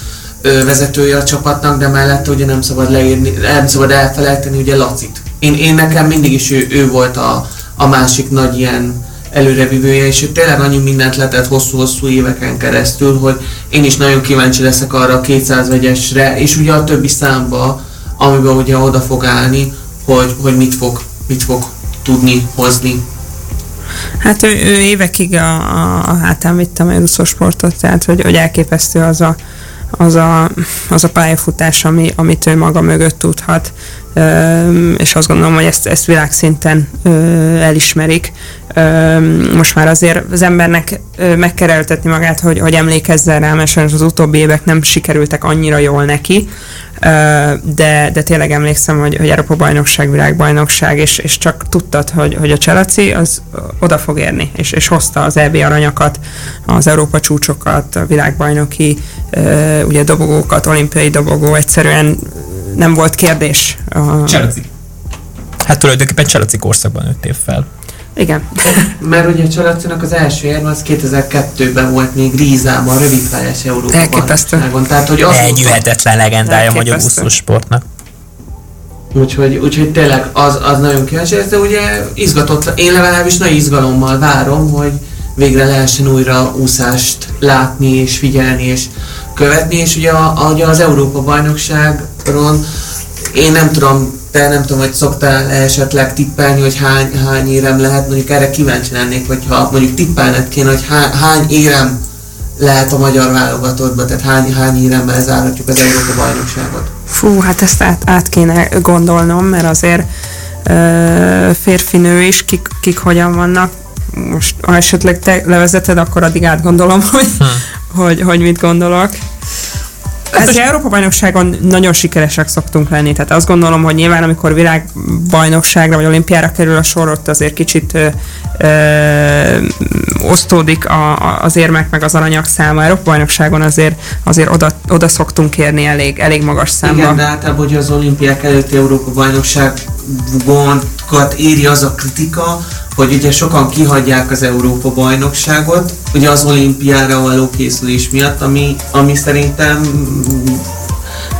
vezetője a csapatnak, de mellette ugye nem szabad leírni, nem szabad elfelejteni ugye Lacit. Én, én nekem mindig is ő, ő volt a, a másik nagy ilyen előrevívője, és ő tényleg annyi mindent letett hosszú-hosszú éveken keresztül, hogy én is nagyon kíváncsi leszek arra a 200 vegyesre, és ugye a többi számba, amiben ugye oda fog állni, hogy, hogy mit, fog, mit fog tudni hozni. Hát ő, ő évekig a, a, a hátán vitte a sportot, tehát hogy, hogy elképesztő az a, az a, az a pályafutás, ami, amit ő maga mögött tudhat, és azt gondolom, hogy ezt, ezt világszinten elismerik. Most már azért az embernek meg kell magát, hogy, hogy emlékezzen rá, mert az utóbbi évek nem sikerültek annyira jól neki, de, de tényleg emlékszem, hogy, hogy Európa bajnokság, világbajnokság, és, és csak tudtad, hogy, hogy a Cselaci az oda fog érni, és, és hozta az EB aranyakat, az Európa csúcsokat, a világbajnoki ugye dobogókat, olimpiai dobogó, egyszerűen nem volt kérdés. Cselaci. Hát tulajdonképpen Cselaci korszakban nőttél fel. Igen. Mert ugye Csalacinak az első érme az 2002-ben volt még Rízában, rövidpályás Európa Elképesztő. Tehát, hogy azóta- Elnyűhetetlen legendája a magyar Elképesztő. úszósportnak. Úgyhogy, úgyhogy tényleg az, az nagyon kíváncsi, ez, de ugye izgatott, én legalábbis nagy izgalommal várom, hogy végre lehessen újra úszást látni és figyelni és követni, és ugye, a, ugye az Európa bajnokságon én nem tudom, te nem tudom, hogy szoktál esetleg tippelni, hogy hány, hány érem lehet, mondjuk erre kíváncsi lennék, hogyha mondjuk tippelned kéne, hogy hány, hány érem lehet a magyar válogatottban, tehát hány, hány éremmel zárhatjuk az Európa bajnokságot. Fú, hát ezt át, át kéne gondolnom, mert azért ö, férfinő is, kik, kik hogyan vannak. Most, ha esetleg te levezeted, akkor addig átgondolom, hogy, hogy, hogy mit gondolok. Ez az Európa bajnokságon nagyon sikeresek szoktunk lenni, tehát azt gondolom, hogy nyilván amikor világbajnokságra vagy olimpiára kerül a sor, ott azért kicsit ö, ö, osztódik a, a, az érmek meg az aranyak száma. Európa bajnokságon azért, azért oda, oda szoktunk érni elég, elég magas számba. Igen, de általában hogy az olimpiák előtti Európa bajnokságokat éri az a kritika, hogy ugye sokan kihagyják az Európa bajnokságot, ugye az olimpiára való készülés miatt, ami, ami szerintem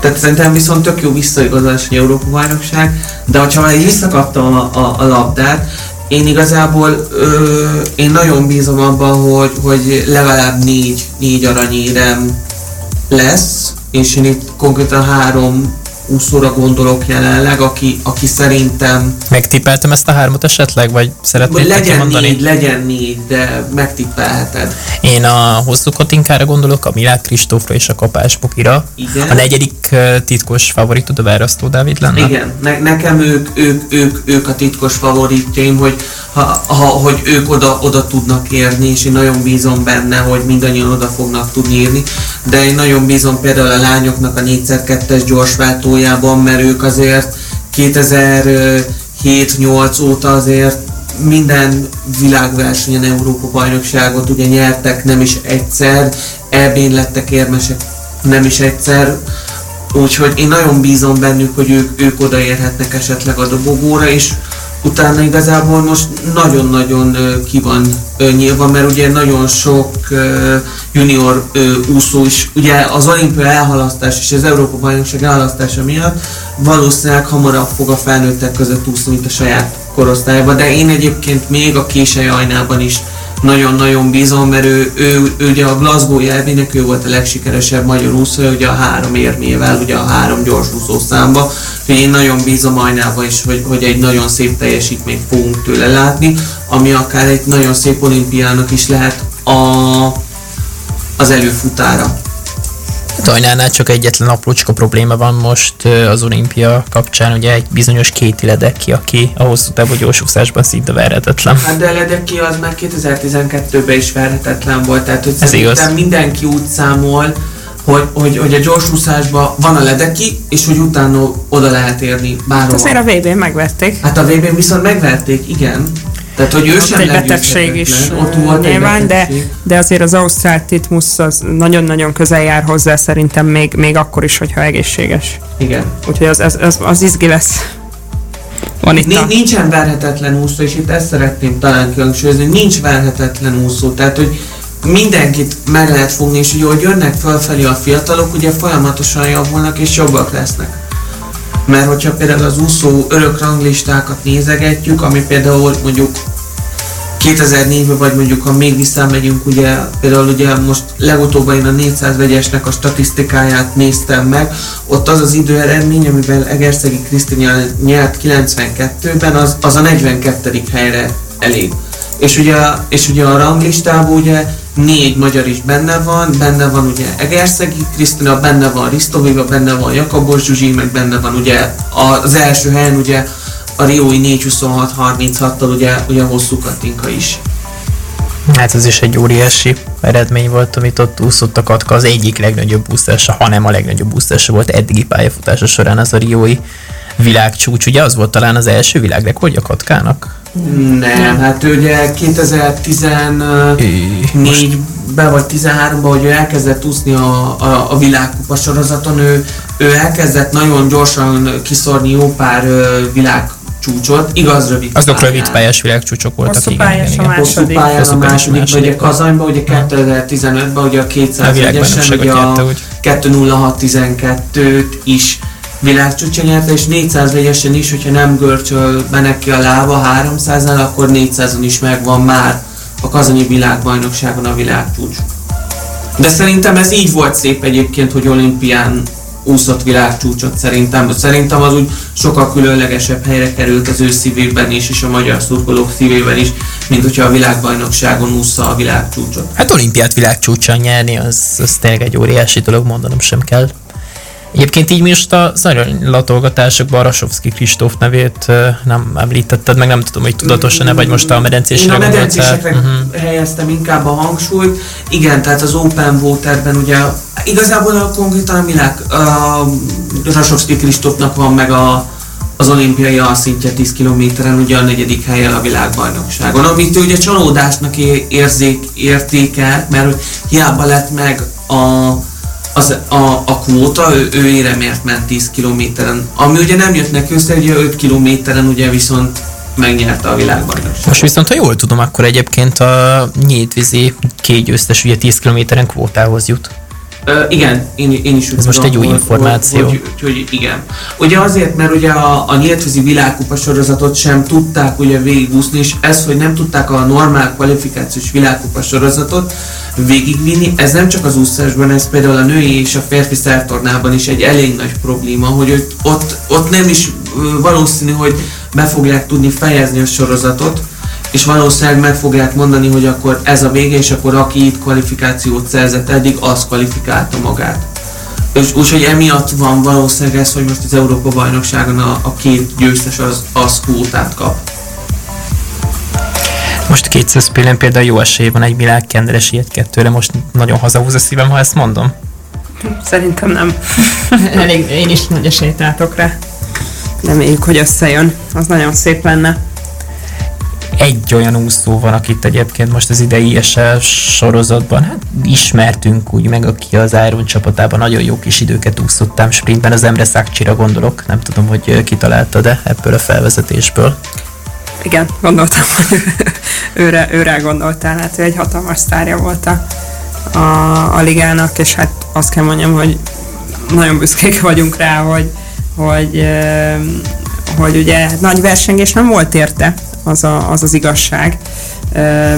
tehát szerintem viszont tök jó visszaigazolás, hogy Európa bajnokság, de már így visszakaptam a, a, a labdát, én igazából ö, én nagyon bízom abban, hogy, hogy legalább négy, négy aranyérem lesz, és én itt konkrétan három úszóra gondolok jelenleg, aki, aki szerintem Megtippeltem ezt a hármat esetleg, vagy szeretnéd legyen mondani? négy, legyen négy, de megtippelheted. Én a hosszú kotinkára gondolok, a Milák Kristófra és a Kapás Pukira. Igen. A negyedik titkos favoritod a Várasztó Dávid lenne? Igen, ne, nekem ők, ők, ők, ők a titkos favoritjaim, hogy, ha, ha, hogy ők oda, oda tudnak érni, és én nagyon bízom benne, hogy mindannyian oda fognak tudni érni, de én nagyon bízom például a lányoknak a 4x2-es gyorsváltójában, mert ők azért 2007-8 óta azért minden világversenyen Európa bajnokságot ugye nyertek nem is egyszer, EB-n lettek érmesek nem is egyszer, Úgyhogy én nagyon bízom bennük, hogy ők, ők odaérhetnek esetleg a dobogóra, és utána igazából most nagyon-nagyon ki van nyilván, mert ugye nagyon sok junior úszó is, ugye az olimpia elhalasztás és az Európa bajnokság elhalasztása miatt valószínűleg hamarabb fog a felnőttek között úszni, mint a saját korosztályban, de én egyébként még a késely ajnában is nagyon-nagyon bízom, mert ő, ő, ő ugye a Glasgow jelvének ő volt a legsikeresebb magyar úszó, ugye a három érmével, ugye a három gyors úszó számba. Úgyhogy én nagyon bízom Ajnába is, hogy, hogy egy nagyon szép teljesítményt fogunk tőle látni, ami akár egy nagyon szép olimpiának is lehet a, az előfutára. Tajnánál csak egyetlen aprócska probléma van most az olimpia kapcsán, ugye egy bizonyos Kéti Ledeki, aki a hosszú távú gyorsúszásban szinte verhetetlen. Hát de Ledeki az már 2012-ben is verhetetlen volt, tehát hogy Ez szerintem igaz. mindenki úgy számol, hogy, hogy, hogy a gyorsúszásban van a Ledeki, és hogy utána oda lehet érni bárhol. Azért a VB-n megvették. Hát a VB-n viszont megverték, igen. Tehát, hogy ő Ott sem egy betegség is. Ott volt egy nyilván, de, betegség. de azért az Ausztrál Titmus az nagyon-nagyon közel jár hozzá szerintem még, még akkor is, hogyha egészséges. Igen. Úgyhogy az, az, az, az izgi lesz. Van itt a... Ni- nincsen verhetetlen úszó, és itt ezt szeretném talán kihangsúlyozni, nincs verhetetlen úszó, tehát hogy mindenkit meg lehet fogni, és ugye, hogy jönnek felfelé a fiatalok, ugye folyamatosan javulnak és jobbak lesznek. Mert hogyha például az úszó örök ranglistákat nézegetjük, ami például mondjuk 2004-ben, vagy mondjuk ha még visszamegyünk, ugye például ugye most legutóbb én a 400 vegyesnek a statisztikáját néztem meg, ott az az időeredmény, amivel Egerszegi Krisztina nyert 92-ben, az, az a 42. helyre elég. És ugye, és ugye a ranglistában ugye négy magyar is benne van, benne van ugye Egerszegi Krisztina, benne van Risztoviva, benne van Jakabos Zsuzsi, meg benne van ugye az első helyen ugye a Riói 426-36-tal ugye, ugye hosszú Katinka is. Hát ez is egy óriási eredmény volt, amit ott úszott a Katka, az egyik legnagyobb úszása, hanem a legnagyobb úszása volt eddigi pályafutása során az a Riói világcsúcs. Ugye az volt talán az első világrekordja Katkának? Nem, hát ő ugye 2014-ben vagy 13-ban, hogy ő elkezdett úszni a, a, a világkupa sorozaton, ő, ő elkezdett nagyon gyorsan kiszorni jó pár világ csúcsot, igaz rövid Azok pályán. rövid pályás világcsúcsok voltak, Hosszú igen, pályás igen, a igen. Hosszú Második. pályán a Hosszú második, második. vagy a Kazanyban, ugye 2015-ben ugye a 200 A egyesen, ugye a nyerte, úgy. 206-12-t is világcsúcsa nyerte, és 400 vegyesen is, hogyha nem görcsöl be neki a lába 300-nál, akkor 400-on is megvan már a kazanyi világbajnokságon a világcsúcs. De szerintem ez így volt szép egyébként, hogy olimpián úszott világcsúcsot szerintem. Szerintem az úgy sokkal különlegesebb helyre került az ő szívében is, és a magyar szurkolók szívében is, mint hogyha a világbajnokságon úszza a világcsúcsot. Hát olimpiát világcsúcson nyerni, az, az tényleg egy óriási dolog, mondanom sem kell. Egyébként így most a latolgatásokban Rasovszki Kristóf nevét nem említetted, meg nem tudom, hogy tudatosan-e, vagy most a Én medencésre a gondoltál. medencésekre Mhm. helyeztem inkább a hangsúlyt. Igen, tehát az Open Waterben ugye igazából a konkrétan a világ, a Rasovszki Kristófnak van meg a, az olimpiai alszintje 10 kilométeren, ugye a negyedik helyen a világbajnokságon, amit ugye csalódásnak érzék, értékel, mert hogy hiába lett meg a, az, a, a kvóta, ő, ő éremért ment 10 kilométeren, ami ugye nem jött neki össze, ugye 5 kilométeren ugye viszont megnyerte a világbajnokságot. Most viszont, ha jól tudom, akkor egyébként a nyíltvízi két győztes ugye 10 kilométeren kvótához jut. Ö, igen, én, én is úgy Ez most egy új információ. Hogy, hogy, hogy, igen. Ugye azért, mert ugye a, a nyíltvízi világkupa sorozatot sem tudták ugye végigúszni, és ez, hogy nem tudták a normál kvalifikációs világkupa sorozatot végigvinni, ez nem csak az úszásban, ez például a női és a férfi szertornában is egy elég nagy probléma, hogy ott, ott, nem is valószínű, hogy be fogják tudni fejezni a sorozatot, és valószínűleg meg fogják mondani, hogy akkor ez a vége, és akkor aki itt kvalifikációt szerzett eddig, az kvalifikálta magát. És úgyhogy emiatt van valószínűleg ez, hogy most az Európa bajnokságon a, a két győztes az, az kvótát kap. Most 200 pillen például jó esély van egy világkenderes ilyet kettőre, most nagyon hazahúz a szívem, ha ezt mondom. Szerintem nem. Elég, én is nagy esélyt látok rá. Reméljük, hogy összejön. Az nagyon szép lenne. Egy olyan úszó van, akit egyébként most az idei ESL sorozatban hát ismertünk úgy meg, aki az Iron csapatában nagyon jó kis időket úszottam sprintben, az Emre Szakcsira gondolok, nem tudom, hogy kitalálta, de ebből a felvezetésből. Igen, gondoltam, hogy őre, őre gondoltál. Hát ő egy hatalmas sztárja volt a, a, a ligának, és hát azt kell mondjam, hogy nagyon büszkék vagyunk rá, hogy, hogy, hogy ugye nagy versengés nem volt érte, az a, az, az igazság,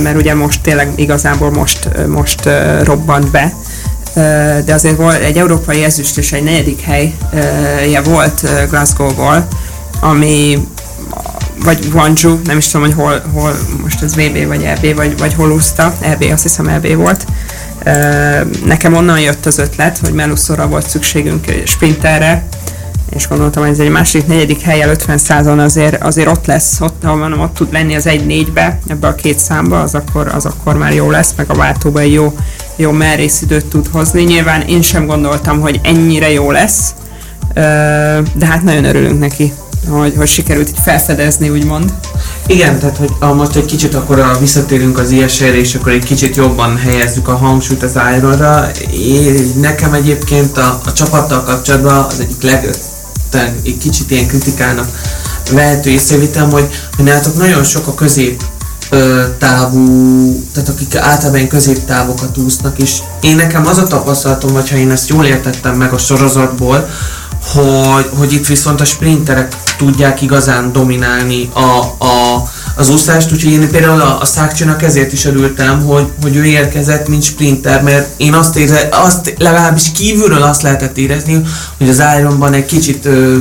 mert ugye most tényleg igazából most, most robbant be, de azért volt egy európai ezüst és egy negyedik helyje volt Glasgow-ból, ami vagy Guangzhou, nem is tudom, hogy hol, hol most ez VB vagy EB, vagy, vagy hol úszta, EB, azt hiszem EB volt. Nekem onnan jött az ötlet, hogy Meluszorra volt szükségünk sprinterre, és gondoltam, hogy ez egy másik negyedik helyel 50 százon azért, azért ott lesz, ott, mondom, ott tud lenni az egy négybe, ebbe a két számba, az akkor, az akkor már jó lesz, meg a váltóba jó, jó merész időt tud hozni. Nyilván én sem gondoltam, hogy ennyire jó lesz, de hát nagyon örülünk neki, hogy, hogy sikerült itt felfedezni, úgymond. Igen, tehát hogy ha most egy kicsit akkor a, visszatérünk az ISR-re, és akkor egy kicsit jobban helyezzük a hangsúlyt az Ironra. Én, nekem egyébként a, a csapattal kapcsolatban az egyik leg, tehát egy kicsit ilyen kritikának vehető észrevételem, hogy, hogy nálatok nagyon sok a közép távú, tehát akik általában középtávokat úsznak, és én nekem az a tapasztalatom, vagy ha én ezt jól értettem meg a sorozatból, hogy, hogy itt viszont a sprinterek tudják igazán dominálni a, a, az úszást, úgyhogy én például a, a Szákcsinak ezért is örültem, hogy, hogy ő érkezett, mint sprinter, mert én azt érze, azt legalábbis kívülről azt lehetett érezni, hogy az Ironban egy kicsit ö,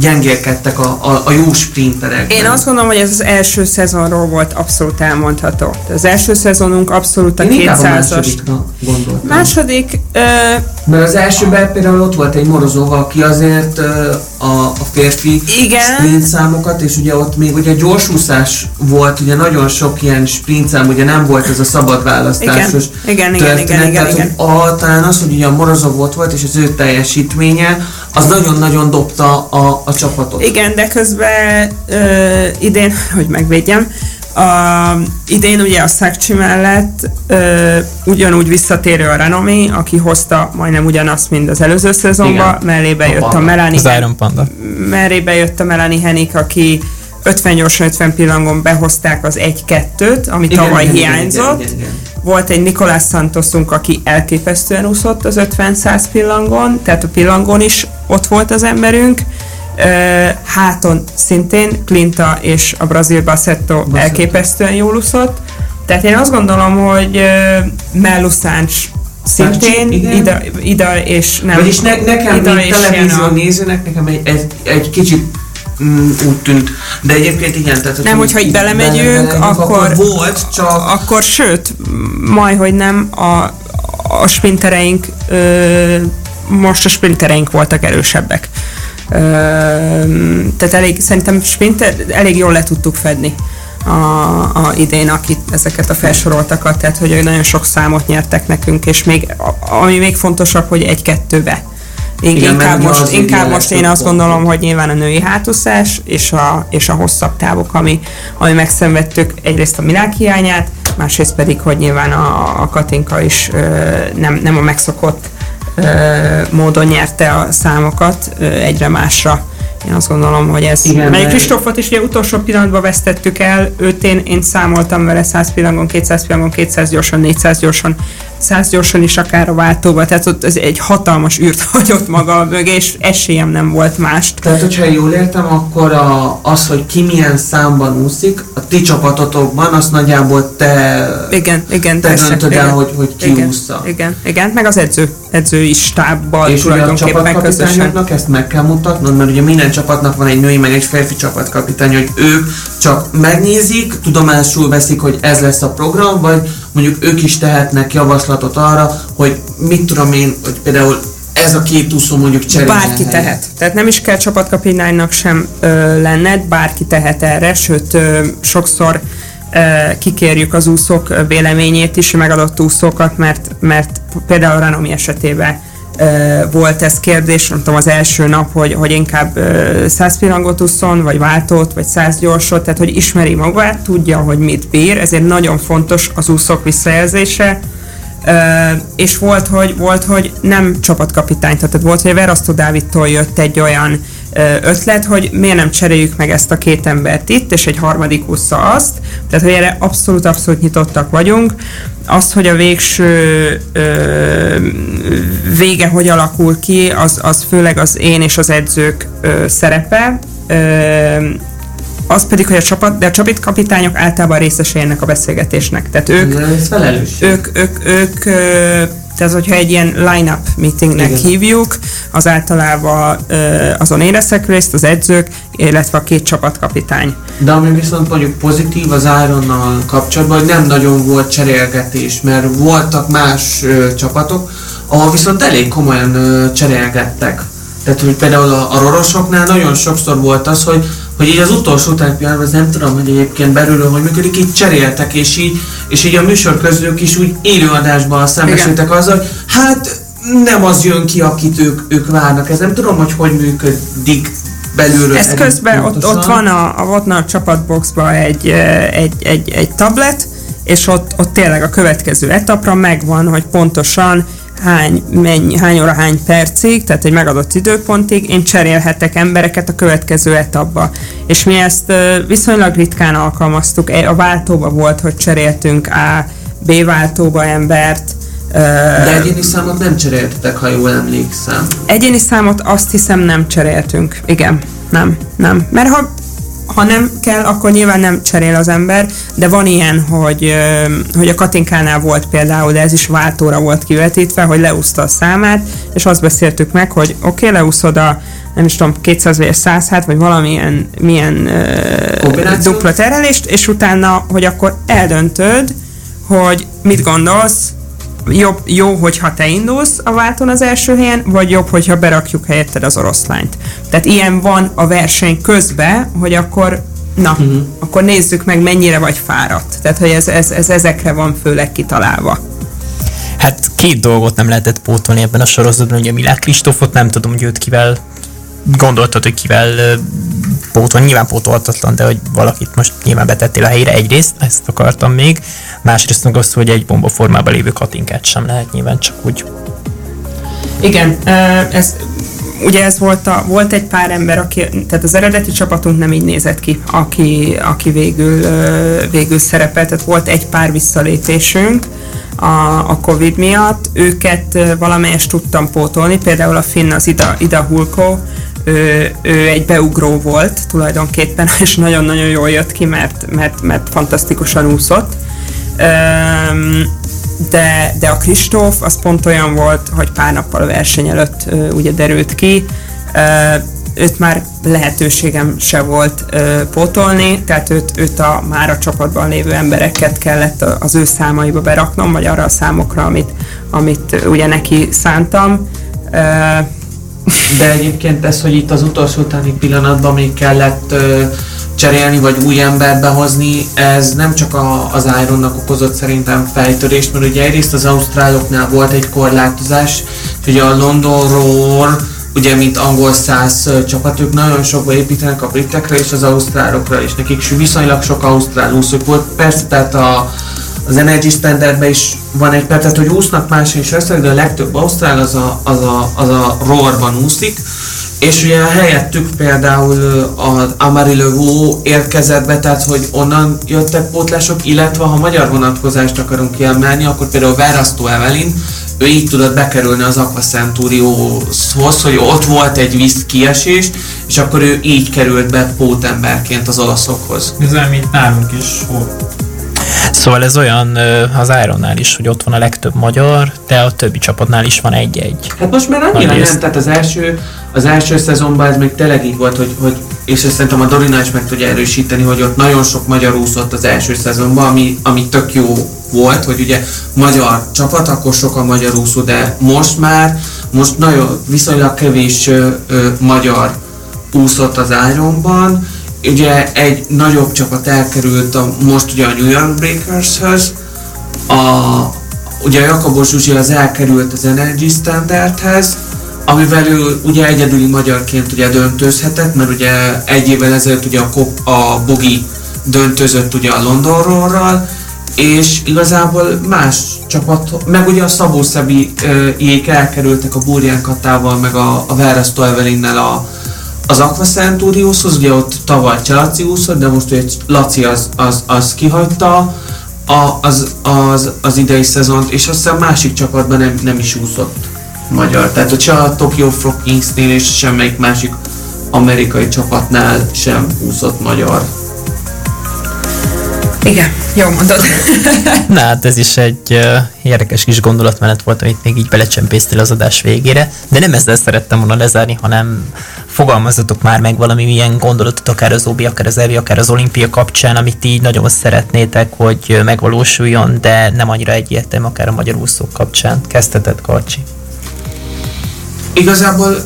gyengélkedtek a, a, a jó sprinterek. Én azt gondolom, hogy ez az első szezonról volt abszolút elmondható. Az első szezonunk abszolút a én inkább a 200-as. másodikra gondoltam. Második, ö, Mert az elsőben például ott volt egy Morozov, aki azért ö, a, a férfi Igen. sprint számokat, és ugye ott még ugye gyorsúszás volt, ugye nagyon sok ilyen sprint szám, ugye nem volt ez a szabad választásos Igen, igen, igen, történet, igen, igen, tehát, igen. hogy A, talán az, hogy ugye a Morozov ott volt, és az ő teljesítménye, az nagyon-nagyon dobta a, a csapatot. igen, de közben ö, idén, hogy megvédjem, a, idén ugye a Szakcsi mellett ö, ugyanúgy visszatérő a Renomi, aki hozta majdnem ugyanazt, mint az előző szezonban, Igen. mellébe A jött a Panda. Melanie Az Iron Panda. mellébe jött a Melanie Henik, aki 50 gyorsan 50 pillangon behozták az 1-2-t, ami Igen, tavaly igen, igen, hiányzott. igen, igen, igen. Volt egy Nikolás Santosunk, aki elképesztően úszott az 50-100 pillangon, tehát a pillangon is ott volt az emberünk. Háton szintén Klinta és a brazil Bassetto elképesztően jól úszott. Tehát én azt gondolom, hogy Mellu szintén igen. ida, ida és nem Vagyis ne, nekem, ida mint televízió nézőnek, nekem egy, egy, egy kicsit mm, úgy tűnt. De egyébként igen, tehát Nem, hogyha így belemegyünk, akkor- volt, csak akkor sőt, majd, hogy nem, a, a sprintereink, ö, most a sprintereink voltak erősebbek. Ö, tehát elég, szerintem sprinter, elég jól le tudtuk fedni a, a idén, akit ezeket a felsoroltakat, tehát hogy nagyon sok számot nyertek nekünk, és még, ami még fontosabb, hogy egy-kettőbe. Igen, mert inkább most, az inkább most én azt pont. gondolom, hogy nyilván a női hátúszás és a, és a hosszabb távok, ami, ami megszenvedtük egyrészt a világ hiányát, másrészt pedig, hogy nyilván a, a Katinka is ö, nem, nem a megszokott ö, módon nyerte a számokat ö, egyre másra. Én azt gondolom, hogy ez... Igen, Igen, mert Kristófot is ugye utolsó pillanatban vesztettük el, őt én, én számoltam vele 100 pillangon, 200 pillangon, 200 gyorsan, 400 gyorsan, 100 gyorsan is akár a váltóba, tehát ott ez egy hatalmas űrt hagyott maga mögé, és esélyem nem volt mást. Tehát, hogyha jól értem, akkor a, az, hogy ki milyen számban úszik, a ti csapatotokban, azt nagyjából te, Igen, igen, te persze. döntöd el, igen. hogy, hogy ki igen, ússza. igen, igen, meg az edző, edzői stábbal És ugye a tulajdonképpen közösen. ezt meg kell mutatnod, mert ugye minden csapatnak van egy női, meg egy férfi csapatkapitány, hogy ők csak megnézik, tudomásul veszik, hogy ez lesz a program, vagy mondjuk ők is tehetnek javaslatot arra, hogy mit tudom én, hogy például ez a két úszó mondjuk cseréljen Bárki tehet. Tehát nem is kell csapatkapitánynak sem ö, lenned, bárki tehet erre, sőt ö, sokszor ö, kikérjük az úszók véleményét is, megadott úszókat, mert, mert például Ranomi esetében volt ez kérdés, nem tudom, az első nap, hogy, hogy inkább ö, 100 pillangot úszon, vagy váltót, vagy 100 gyorsot, tehát hogy ismeri magát, tudja, hogy mit bír, ezért nagyon fontos az úszók visszajelzése, Ö, és volt hogy, volt, hogy nem csapatkapitány, tehát volt, hogy Verasztó Dávidtól jött egy olyan ötlet, hogy miért nem cseréljük meg ezt a két embert itt, és egy harmadik ússza azt. Tehát, hogy erre abszolút, abszolút nyitottak vagyunk. Az, hogy a végső ö, vége hogy alakul ki, az, az főleg az én és az edzők ö, szerepe. Ö, az pedig, hogy a csapat, de a csapatkapitányok általában részesei ennek a beszélgetésnek. Tehát ők, De Ez ők, ők, ők, ö, tehát hogyha egy ilyen line-up meetingnek Igen. hívjuk, az általában azon éreztek részt az edzők, illetve a két csapatkapitány. De ami viszont mondjuk pozitív az Ironnal kapcsolatban, hogy nem nagyon volt cserélgetés, mert voltak más ö, csapatok, ahol viszont elég komolyan ö, cserélgettek. Tehát, hogy például a, a rorosoknál nagyon sokszor volt az, hogy, hogy így az utolsó utáni ez nem tudom, hogy egyébként belülről, hogy működik, így cseréltek, és így, és így a műsorközlők is úgy élőadásban szembesültek azzal, hogy hát nem az jön ki, akit ők, ők várnak. Ez nem tudom, hogy hogy működik belülről. Ez közben ott, pontosan. ott van a, a, ott van a csapatboxban egy, egy, egy, egy tablet, és ott, ott tényleg a következő etapra megvan, hogy pontosan hány, mennyi, hány óra, hány percig, tehát egy megadott időpontig én cserélhetek embereket a következő etapba. És mi ezt viszonylag ritkán alkalmaztuk. E- A váltóba volt, hogy cseréltünk A, B váltóba embert, De egyéni számot nem cseréltetek, ha jól emlékszem. Egyéni számot azt hiszem nem cseréltünk. Igen, nem, nem. Mert ha, ha nem kell, akkor nyilván nem cserél az ember, de van ilyen, hogy, hogy a Katinkánál volt például, de ez is váltóra volt kivetítve, hogy leúszta a számát, és azt beszéltük meg, hogy oké, okay, leúszod a nem is tudom, 200 vagy 100 hát, vagy valamilyen milyen Kombinációt? dupla terelést, és utána, hogy akkor eldöntöd, hogy mit gondolsz, jobb, jó, hogyha te indulsz a váltón az első helyen, vagy jobb, hogyha berakjuk helyetted az oroszlányt. Tehát ilyen van a verseny közben, hogy akkor na, uh-huh. akkor nézzük meg, mennyire vagy fáradt. Tehát, hogy ez, ez, ez ezekre van főleg kitalálva. Hát két dolgot nem lehetett pótolni ebben a sorozatban, ugye Milák Kristófot, nem tudom, hogy őt kivel gondoltad, hogy kivel ö, pótolni, nyilván pótolhatatlan, de hogy valakit most nyilván betettél a helyre egyrészt, ezt akartam még, másrészt meg az, hogy egy bomba formában lévő katinkát sem lehet nyilván csak úgy. Igen, ez ugye ez volt, a, volt egy pár ember, aki, tehát az eredeti csapatunk nem így nézett ki, aki, aki végül, végül szerepelt, tehát volt egy pár visszalépésünk a, a Covid miatt, őket valamelyest tudtam pótolni, például a Finn az Ida, Ida Hulko, ő, ő egy beugró volt tulajdonképpen, és nagyon-nagyon jól jött ki, mert, mert, mert fantasztikusan úszott. De, de a Kristóf az pont olyan volt, hogy pár nappal a verseny előtt ugye derült ki, őt már lehetőségem se volt ö, pótolni, tehát őt, őt a már a csapatban lévő embereket kellett az ő számaiba beraknom, vagy arra a számokra, amit, amit ugye neki szántam. Ö, de egyébként ez, hogy itt az utolsó utáni pillanatban még kellett ö, cserélni, vagy új embert behozni, ez nem csak a, az Ironnak okozott szerintem fejtörést, mert ugye egyrészt az ausztráloknál volt egy korlátozás, ugye a Londonról ugye mint angol száz csapat, ők nagyon sokba építenek a britekre és az ausztrálokra is. Nekik viszonylag sok ausztrál úszók volt. Persze, tehát a, az Energy Standardben is van egy perc, tehát hogy úsznak más is vesznek, de a legtöbb ausztrál az a, az a, az a roarban úszik. És ugye helyettük például az Amarillo érkezett be, tehát hogy onnan jöttek pótlások, illetve ha magyar vonatkozást akarunk kiemelni, akkor például Verasztó Evelyn, ő így tudott bekerülni az Aqua Centuriohoz, hogy ott volt egy víz kiesés, és akkor ő így került be pótemberként az olaszokhoz. Ez mint nálunk is volt. Szóval ez olyan az Ironnál is, hogy ott van a legtöbb magyar, de a többi csapatnál is van egy-egy. Hát most már annyira nem, tehát az első, az első szezonban ez még tényleg így volt, hogy, hogy és ezt szerintem a Dorina is meg tudja erősíteni, hogy ott nagyon sok magyar úszott az első szezonban, ami, ami tök jó volt, hogy ugye magyar csapat, akkor sokan magyar úszó, de most már, most nagyon viszonylag kevés ö, ö, magyar úszott az Ironban, ugye egy nagyobb csapat elkerült a, most ugye a New York Breakers-höz, a, ugye a Jakabos Zsuzsi az elkerült az Energy Standardhez, amivel ő ugye egyedüli magyarként ugye döntőzhetett, mert ugye egy évvel ezelőtt ugye a, Kop, a Bogi döntözött ugye a Londonról, és igazából más csapat, meg ugye a Szabó Szebi jék elkerültek a Burján Katával, meg a, a Verasztó Evelinnel a, az Aqua Centurioshoz, ugye ott tavaly Cselaci úszott, de most ugye Laci az, az, az kihagyta a, az, az, az idei szezont, és azt hiszem másik csapatban nem, nem is úszott magyar. Tehát hogy se a Tokyo Frog Kingsnél és semmelyik másik amerikai csapatnál sem úszott magyar. Igen, jó mondod. Na hát ez is egy uh, érdekes kis gondolatmenet volt, amit még így belecsempésztél az adás végére, de nem ezzel szerettem volna lezárni, hanem fogalmazzatok már meg valami milyen gondolatot, akár az OBI, akár az EVI, akár az olimpia kapcsán, amit így nagyon szeretnétek, hogy megvalósuljon, de nem annyira egyértelmű, akár a magyar úszók kapcsán. Kezdheted, Karcsi. Igazából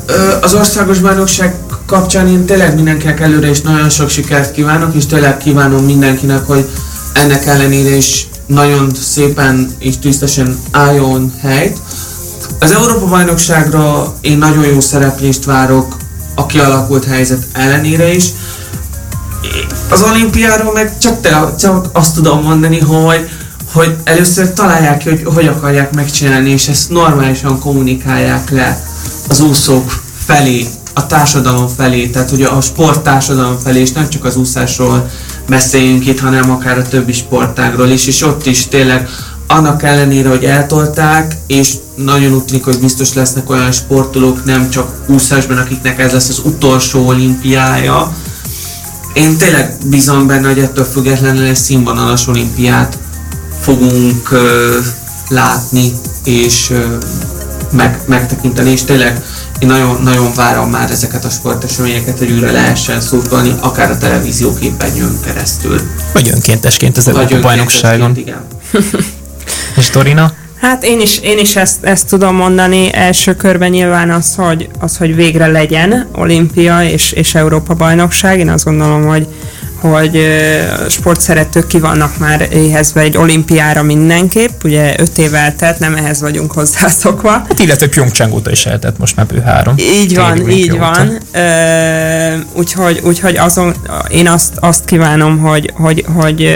az országos bajnokság kapcsán én tényleg mindenkinek előre is nagyon sok sikert kívánok, és tényleg kívánom mindenkinek, hogy ennek ellenére is nagyon szépen és tisztesen álljon helyt. Az Európa bajnokságra én nagyon jó szereplést várok a kialakult helyzet ellenére is. Az olimpiáról meg csak, te, csak azt tudom mondani, hogy, hogy először találják ki, hogy hogy akarják megcsinálni, és ezt normálisan kommunikálják le az úszók felé, a társadalom felé, tehát hogy a sporttársadalom felé, és nem csak az úszásról beszéljünk itt, hanem akár a többi sportágról is, és ott is tényleg annak ellenére, hogy eltolták, és nagyon úgy hogy biztos lesznek olyan sportolók, nem csak úszásban, akiknek ez lesz az utolsó olimpiája. Én tényleg bízom benne, hogy ettől függetlenül egy színvonalas olimpiát fogunk uh, látni, és uh, meg, megtekinteni, és tényleg én nagyon, nagyon várom már ezeket a sporteseményeket, hogy újra lehessen szurkolni, akár a televízió képernyőn keresztül. Vagy önkéntesként az Európa bajnokságon. Igen. És Torina? Hát én is, én is ezt, ezt tudom mondani. Első körben nyilván az, hogy, az, hogy végre legyen olimpia és, és Európa bajnokság. Én azt gondolom, hogy, hogy sportszeretők ki vannak már éhezve egy olimpiára mindenképp, ugye öt év eltelt, nem ehhez vagyunk hozzászokva. Hát illetve Pyeongchang óta is eltett most már bő három. Így van, így van. úgyhogy, úgyhogy azon, én azt, azt kívánom, hogy, hogy, hogy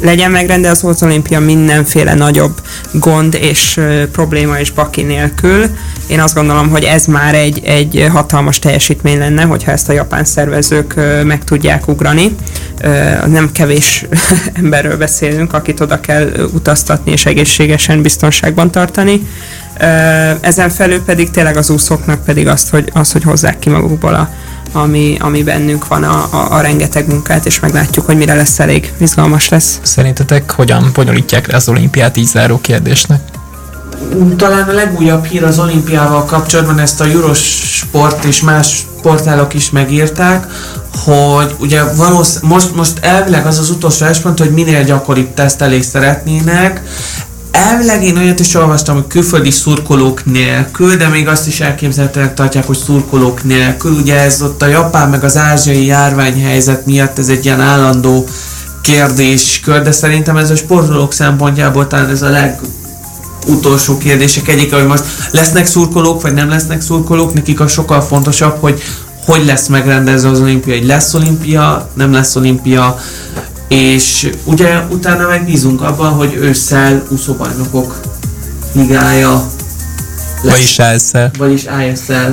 legyen megrendelve az olimpia mindenféle nagyobb gond és ö, probléma és baki nélkül. Én azt gondolom, hogy ez már egy, egy hatalmas teljesítmény lenne, hogyha ezt a japán szervezők ö, meg tudják ugrani. Ö, nem kevés emberről beszélünk, akit oda kell utaztatni és egészségesen biztonságban tartani. Ezen felül pedig tényleg az úszóknak pedig azt, hogy, az, hogy hozzák ki magukból a, ami, ami bennünk van a, a, a rengeteg munkát, és meglátjuk, hogy mire lesz elég. Izgalmas lesz. Szerintetek hogyan bonyolítják le az olimpiát így záró kérdésnek? Talán a legújabb hír az olimpiával kapcsolatban ezt a Eurosport és más portálok is megírták, hogy ugye valósz, most, most elvileg az az utolsó espont, hogy minél gyakoribb tesztelést szeretnének, Elvileg én olyat is olvastam, hogy külföldi szurkolók nélkül, de még azt is elképzelhetőnek tartják, hogy szurkolók nélkül. Ugye ez ott a japán meg az ázsiai járványhelyzet miatt ez egy ilyen állandó kérdéskör, de szerintem ez a sportolók szempontjából talán ez a leg utolsó kérdések egyik, hogy most lesznek szurkolók, vagy nem lesznek szurkolók, nekik a sokkal fontosabb, hogy hogy lesz megrendezve az olimpia, hogy lesz olimpia, nem lesz olimpia, és ugye utána megbízunk abban, hogy ősszel úszóbajnokok ligája lesz. Vagyis elszel. Vagyis ISL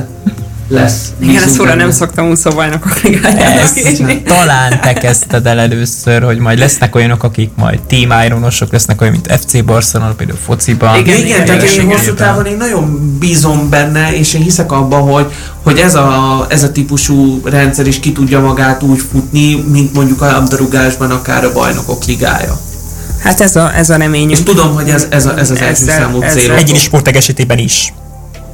lesz. Igen, ezt Bízunk óra nem szoktam úszóbajnokok ligájának Ezt írni. talán te kezdted el először, hogy majd lesznek olyanok, akik majd Team Ironosok lesznek olyan, mint FC Barcelona, például fociban. Igen, Igen, igen, tehát én hosszú távon én nagyon bízom benne, és én hiszek abban, hogy, hogy ez, a, ez a típusú rendszer is ki tudja magát úgy futni, mint mondjuk a labdarúgásban akár a bajnokok ligája. Hát ez a, ez a reményünk. És tudom, hogy ez, ez, a, ez az első számú cél. Egyéni sportek esetében is.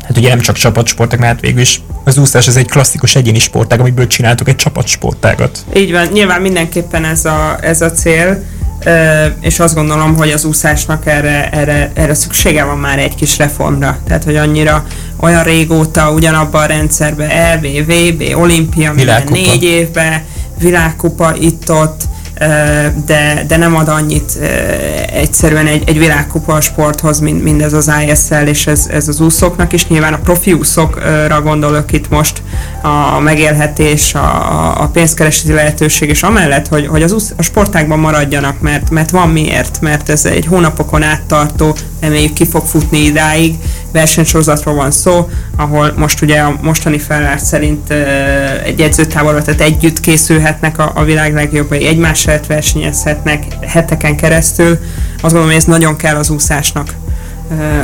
Hát ugye nem csak csapatsportok, mert hát végül is az úszás ez egy klasszikus egyéni sportág, amiből csináltuk egy csapatsportágat. Így van, nyilván mindenképpen ez a, ez a cél, és azt gondolom, hogy az úszásnak erre, erre, erre szüksége van már egy kis reformra. Tehát, hogy annyira olyan régóta ugyanabban a rendszerben EV, VB, olimpia, minden négy évben, világkupa itt-ott, de, de nem ad annyit egyszerűen egy, egy világkupa a sporthoz, mint, mint ez az ISL, és ez, ez az úszóknak is. Nyilván a profi úszókra gondolok itt most a megélhetés, a, a pénzkereseti lehetőség, és amellett, hogy, hogy az úsz, a sportágban maradjanak, mert, mert van miért, mert ez egy hónapokon áttartó, reméljük ki fog futni idáig, versenysorozatról van szó, ahol most ugye a mostani felállás szerint egy edzőtáborban, tehát együtt készülhetnek a, a világ legjobbai, egymás versenyezhetnek heteken keresztül. Azt gondolom, hogy ez nagyon kell az úszásnak.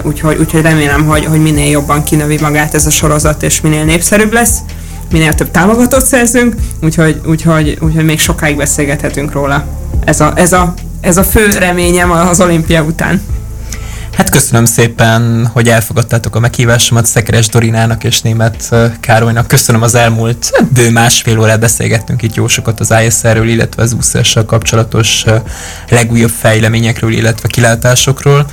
Úgyhogy, úgyhogy remélem, hogy, hogy minél jobban kinövi magát ez a sorozat, és minél népszerűbb lesz, minél több támogatót szerzünk, úgyhogy, úgyhogy, úgyhogy még sokáig beszélgethetünk róla. Ez a, ez a, ez a fő reményem az olimpia után. Hát köszönöm szépen, hogy elfogadtátok a meghívásomat Szekeres Dorinának és német Károlynak. Köszönöm az elmúlt bő másfél órát beszélgettünk itt jó sokat az ISR-ről, illetve az úszással kapcsolatos legújabb fejleményekről, illetve kilátásokról.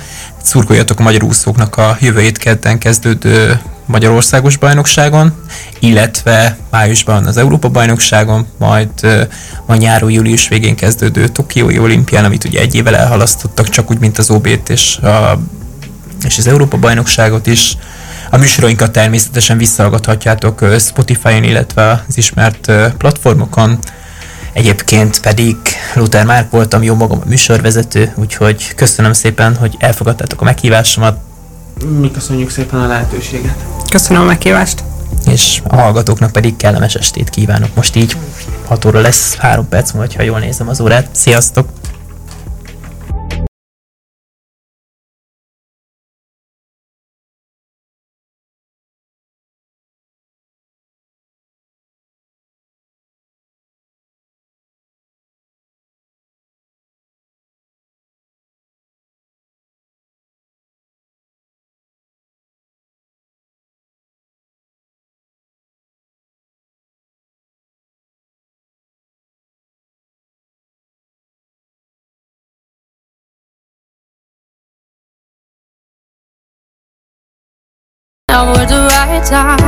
Szurkoljatok a magyar úszóknak a jövő hét kedden kezdődő Magyarországos bajnokságon, illetve májusban az Európa bajnokságon, majd a nyáron július végén kezdődő Tokiói olimpián, amit ugye egy évvel elhalasztottak, csak úgy, mint az OB-t és, a, és az Európa bajnokságot is. A műsoroinkat természetesen visszahallgathatjátok Spotify-on, illetve az ismert platformokon. Egyébként pedig Luther Márk voltam, jó magam a műsorvezető, úgyhogy köszönöm szépen, hogy elfogadtátok a meghívásomat, Mi köszönjük szépen a lehetőséget. Köszönöm a meghívást! és a hallgatóknak pedig kellemes estét kívánok. Most így 6 óra lesz, 3 perc múlva, ha jól nézem az órát. Sziasztok! die.